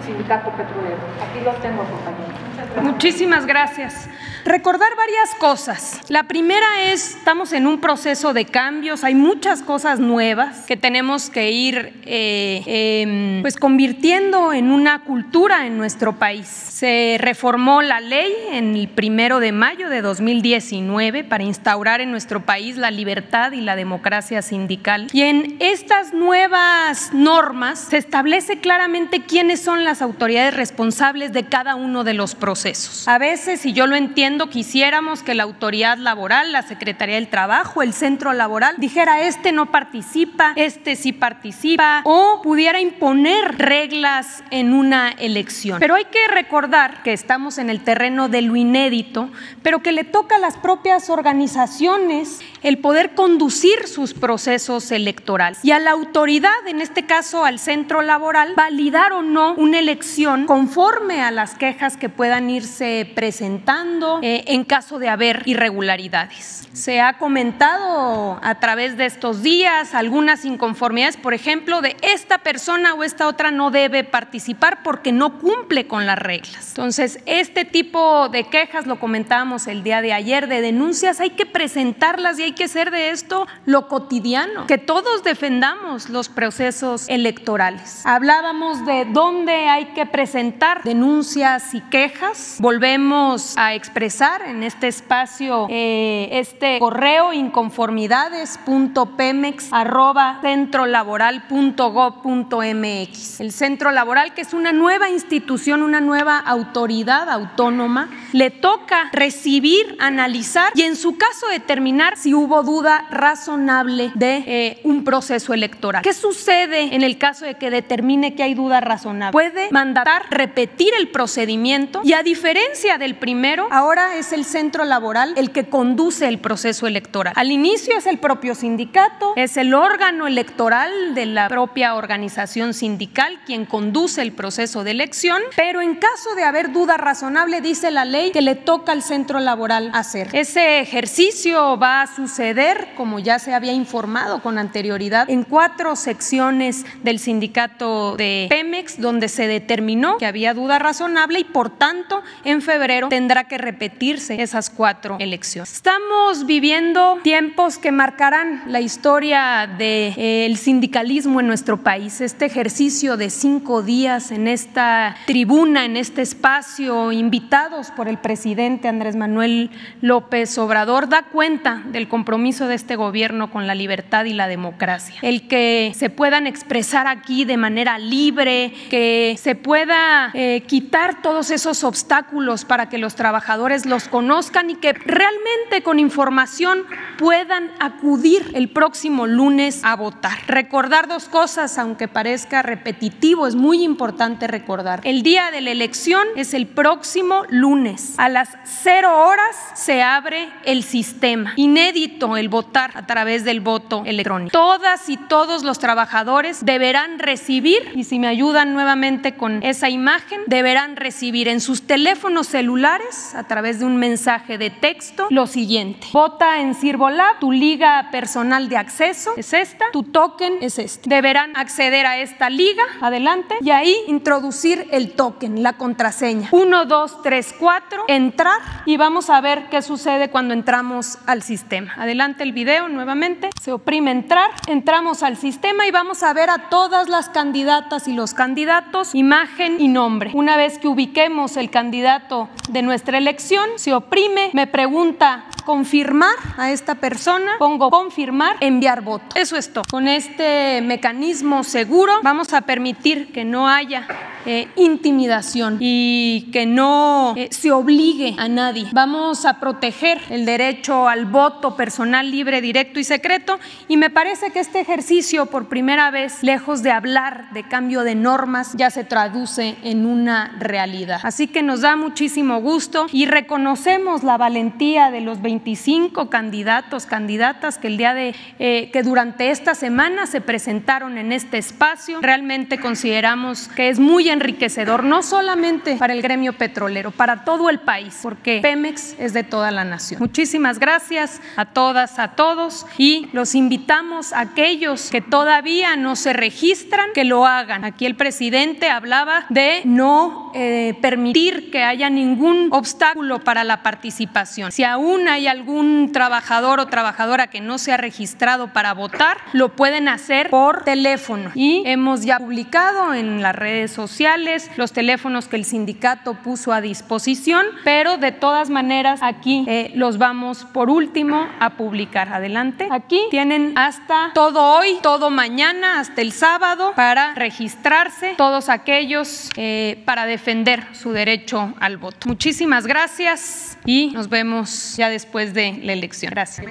sindicato petrolero. Aquí los tengo compañeros. Muchísimas gracias. Recordar varias cosas. La primera es, estamos en un proceso de cambios, hay muchas cosas nuevas que tenemos que ir eh, em, pues convirtiendo en una cultura en nuestro país. Se reformó la ley en el primero de mayo de 2019 para instaurar en nuestro país la libertad y la democracia sindical. Y en estas nuevas normas se establece claramente quiénes son las las autoridades responsables de cada uno de los procesos. A veces, y yo lo entiendo, quisiéramos que la autoridad laboral, la Secretaría del Trabajo, el centro laboral, dijera, este no participa, este sí participa, o pudiera imponer reglas en una elección. Pero hay que recordar que estamos en el terreno de lo inédito, pero que le toca a las propias organizaciones el poder conducir sus procesos electorales y a la autoridad, en este caso al centro laboral, validar o no una elección conforme a las quejas que puedan irse presentando eh, en caso de haber irregularidades. Se ha comentado a través de estos días algunas inconformidades, por ejemplo, de esta persona o esta otra no debe participar porque no cumple con las reglas. Entonces, este tipo de quejas, lo comentábamos el día de ayer, de denuncias, hay que presentarlas y hay que hacer de esto lo cotidiano, que todos defendamos los procesos electorales. Hablábamos de dónde hay que presentar denuncias y quejas. Volvemos a expresar en este espacio eh, este correo inconformidades.pemex@centrolaboral.gov.mx. El centro laboral que es una nueva institución, una nueva autoridad autónoma, le toca recibir, analizar y en su caso determinar si hubo duda razonable de eh, un proceso electoral. ¿Qué sucede en el caso de que determine que hay duda razonable? Puede mandatar repetir el procedimiento y a diferencia del primero, ahora es el centro laboral el que conduce el proceso electoral. Al inicio es el propio sindicato, es el órgano electoral de la propia organización sindical quien conduce el proceso de elección, pero en caso de haber duda razonable, dice la ley que le toca al centro laboral hacer. Ese ejercicio va a suceder, como ya se había informado con anterioridad, en cuatro secciones del sindicato de Pemex, donde se determinó que había duda razonable y por tanto en febrero tendrá que repetirse esas cuatro elecciones. Estamos viviendo tiempos que marcarán la historia del de, sindicalismo en nuestro país. Este ejercicio de cinco días en esta tribuna, en este espacio, invitados por el presidente Andrés Manuel López Obrador, da cuenta del compromiso de este gobierno con la libertad y la democracia. El que se puedan expresar aquí de manera libre, que se pueda eh, quitar todos esos obstáculos para que los trabajadores los conozcan y que realmente con información puedan acudir el próximo lunes a votar. Recordar dos cosas, aunque parezca repetitivo, es muy importante recordar. El día de la elección es el próximo lunes. A las cero horas se abre el sistema. Inédito el votar a través del voto electrónico. Todas y todos los trabajadores deberán recibir, y si me ayudan nuevamente con esa imagen, deberán recibir en sus teléfonos celulares a través de un mensaje de texto lo siguiente. Vota en Sirvolab, tu liga personal de acceso es esta, tu token es este. Deberán acceder a esta liga, adelante, y ahí introducir el token, la contraseña. 1, 2, 3, 4, entrar y vamos a ver qué sucede cuando entramos al sistema. Adelante el video nuevamente, se oprime entrar, entramos al sistema y vamos a ver a todas las candidatas y los candidatos, imagen y nombre. Una vez que ubiquemos el candidato de nuestra elección, se oprime, me pregunta confirmar a esta persona, pongo confirmar, enviar voto. Eso es todo. Con este mecanismo seguro vamos a permitir que no haya eh, intimidación y que no eh, se obligue a nadie. Vamos a proteger el derecho al voto personal libre, directo y secreto y me parece que este ejercicio por primera vez, lejos de hablar de cambio de normas, ya se traduce en una realidad. Así que nos da muchísimo gusto y reconocemos la valentía de los 25 candidatos, candidatas que el día de eh, que durante esta semana se presentaron en este espacio. Realmente consideramos que es muy enriquecedor, no solamente para el gremio petrolero, para todo el país, porque Pemex es de toda la nación. Muchísimas gracias a todas, a todos y los invitamos a aquellos que todavía no se registran que lo hagan. Aquí el presidente hablaba de no eh, permitir que haya ningún obstáculo para la participación. Si aún hay algún trabajador o trabajadora que no se ha registrado para votar, lo pueden hacer por teléfono y hemos ya publicado en las redes sociales los teléfonos que el sindicato puso a disposición, pero de todas maneras aquí eh, los vamos por último a publicar. Adelante. Aquí tienen hasta todo hoy, todo mañana, hasta el sábado para registrarse todos aquellos eh, para defender su derecho al voto. Muchísimas gracias y nos vemos ya después de la elección. Gracias.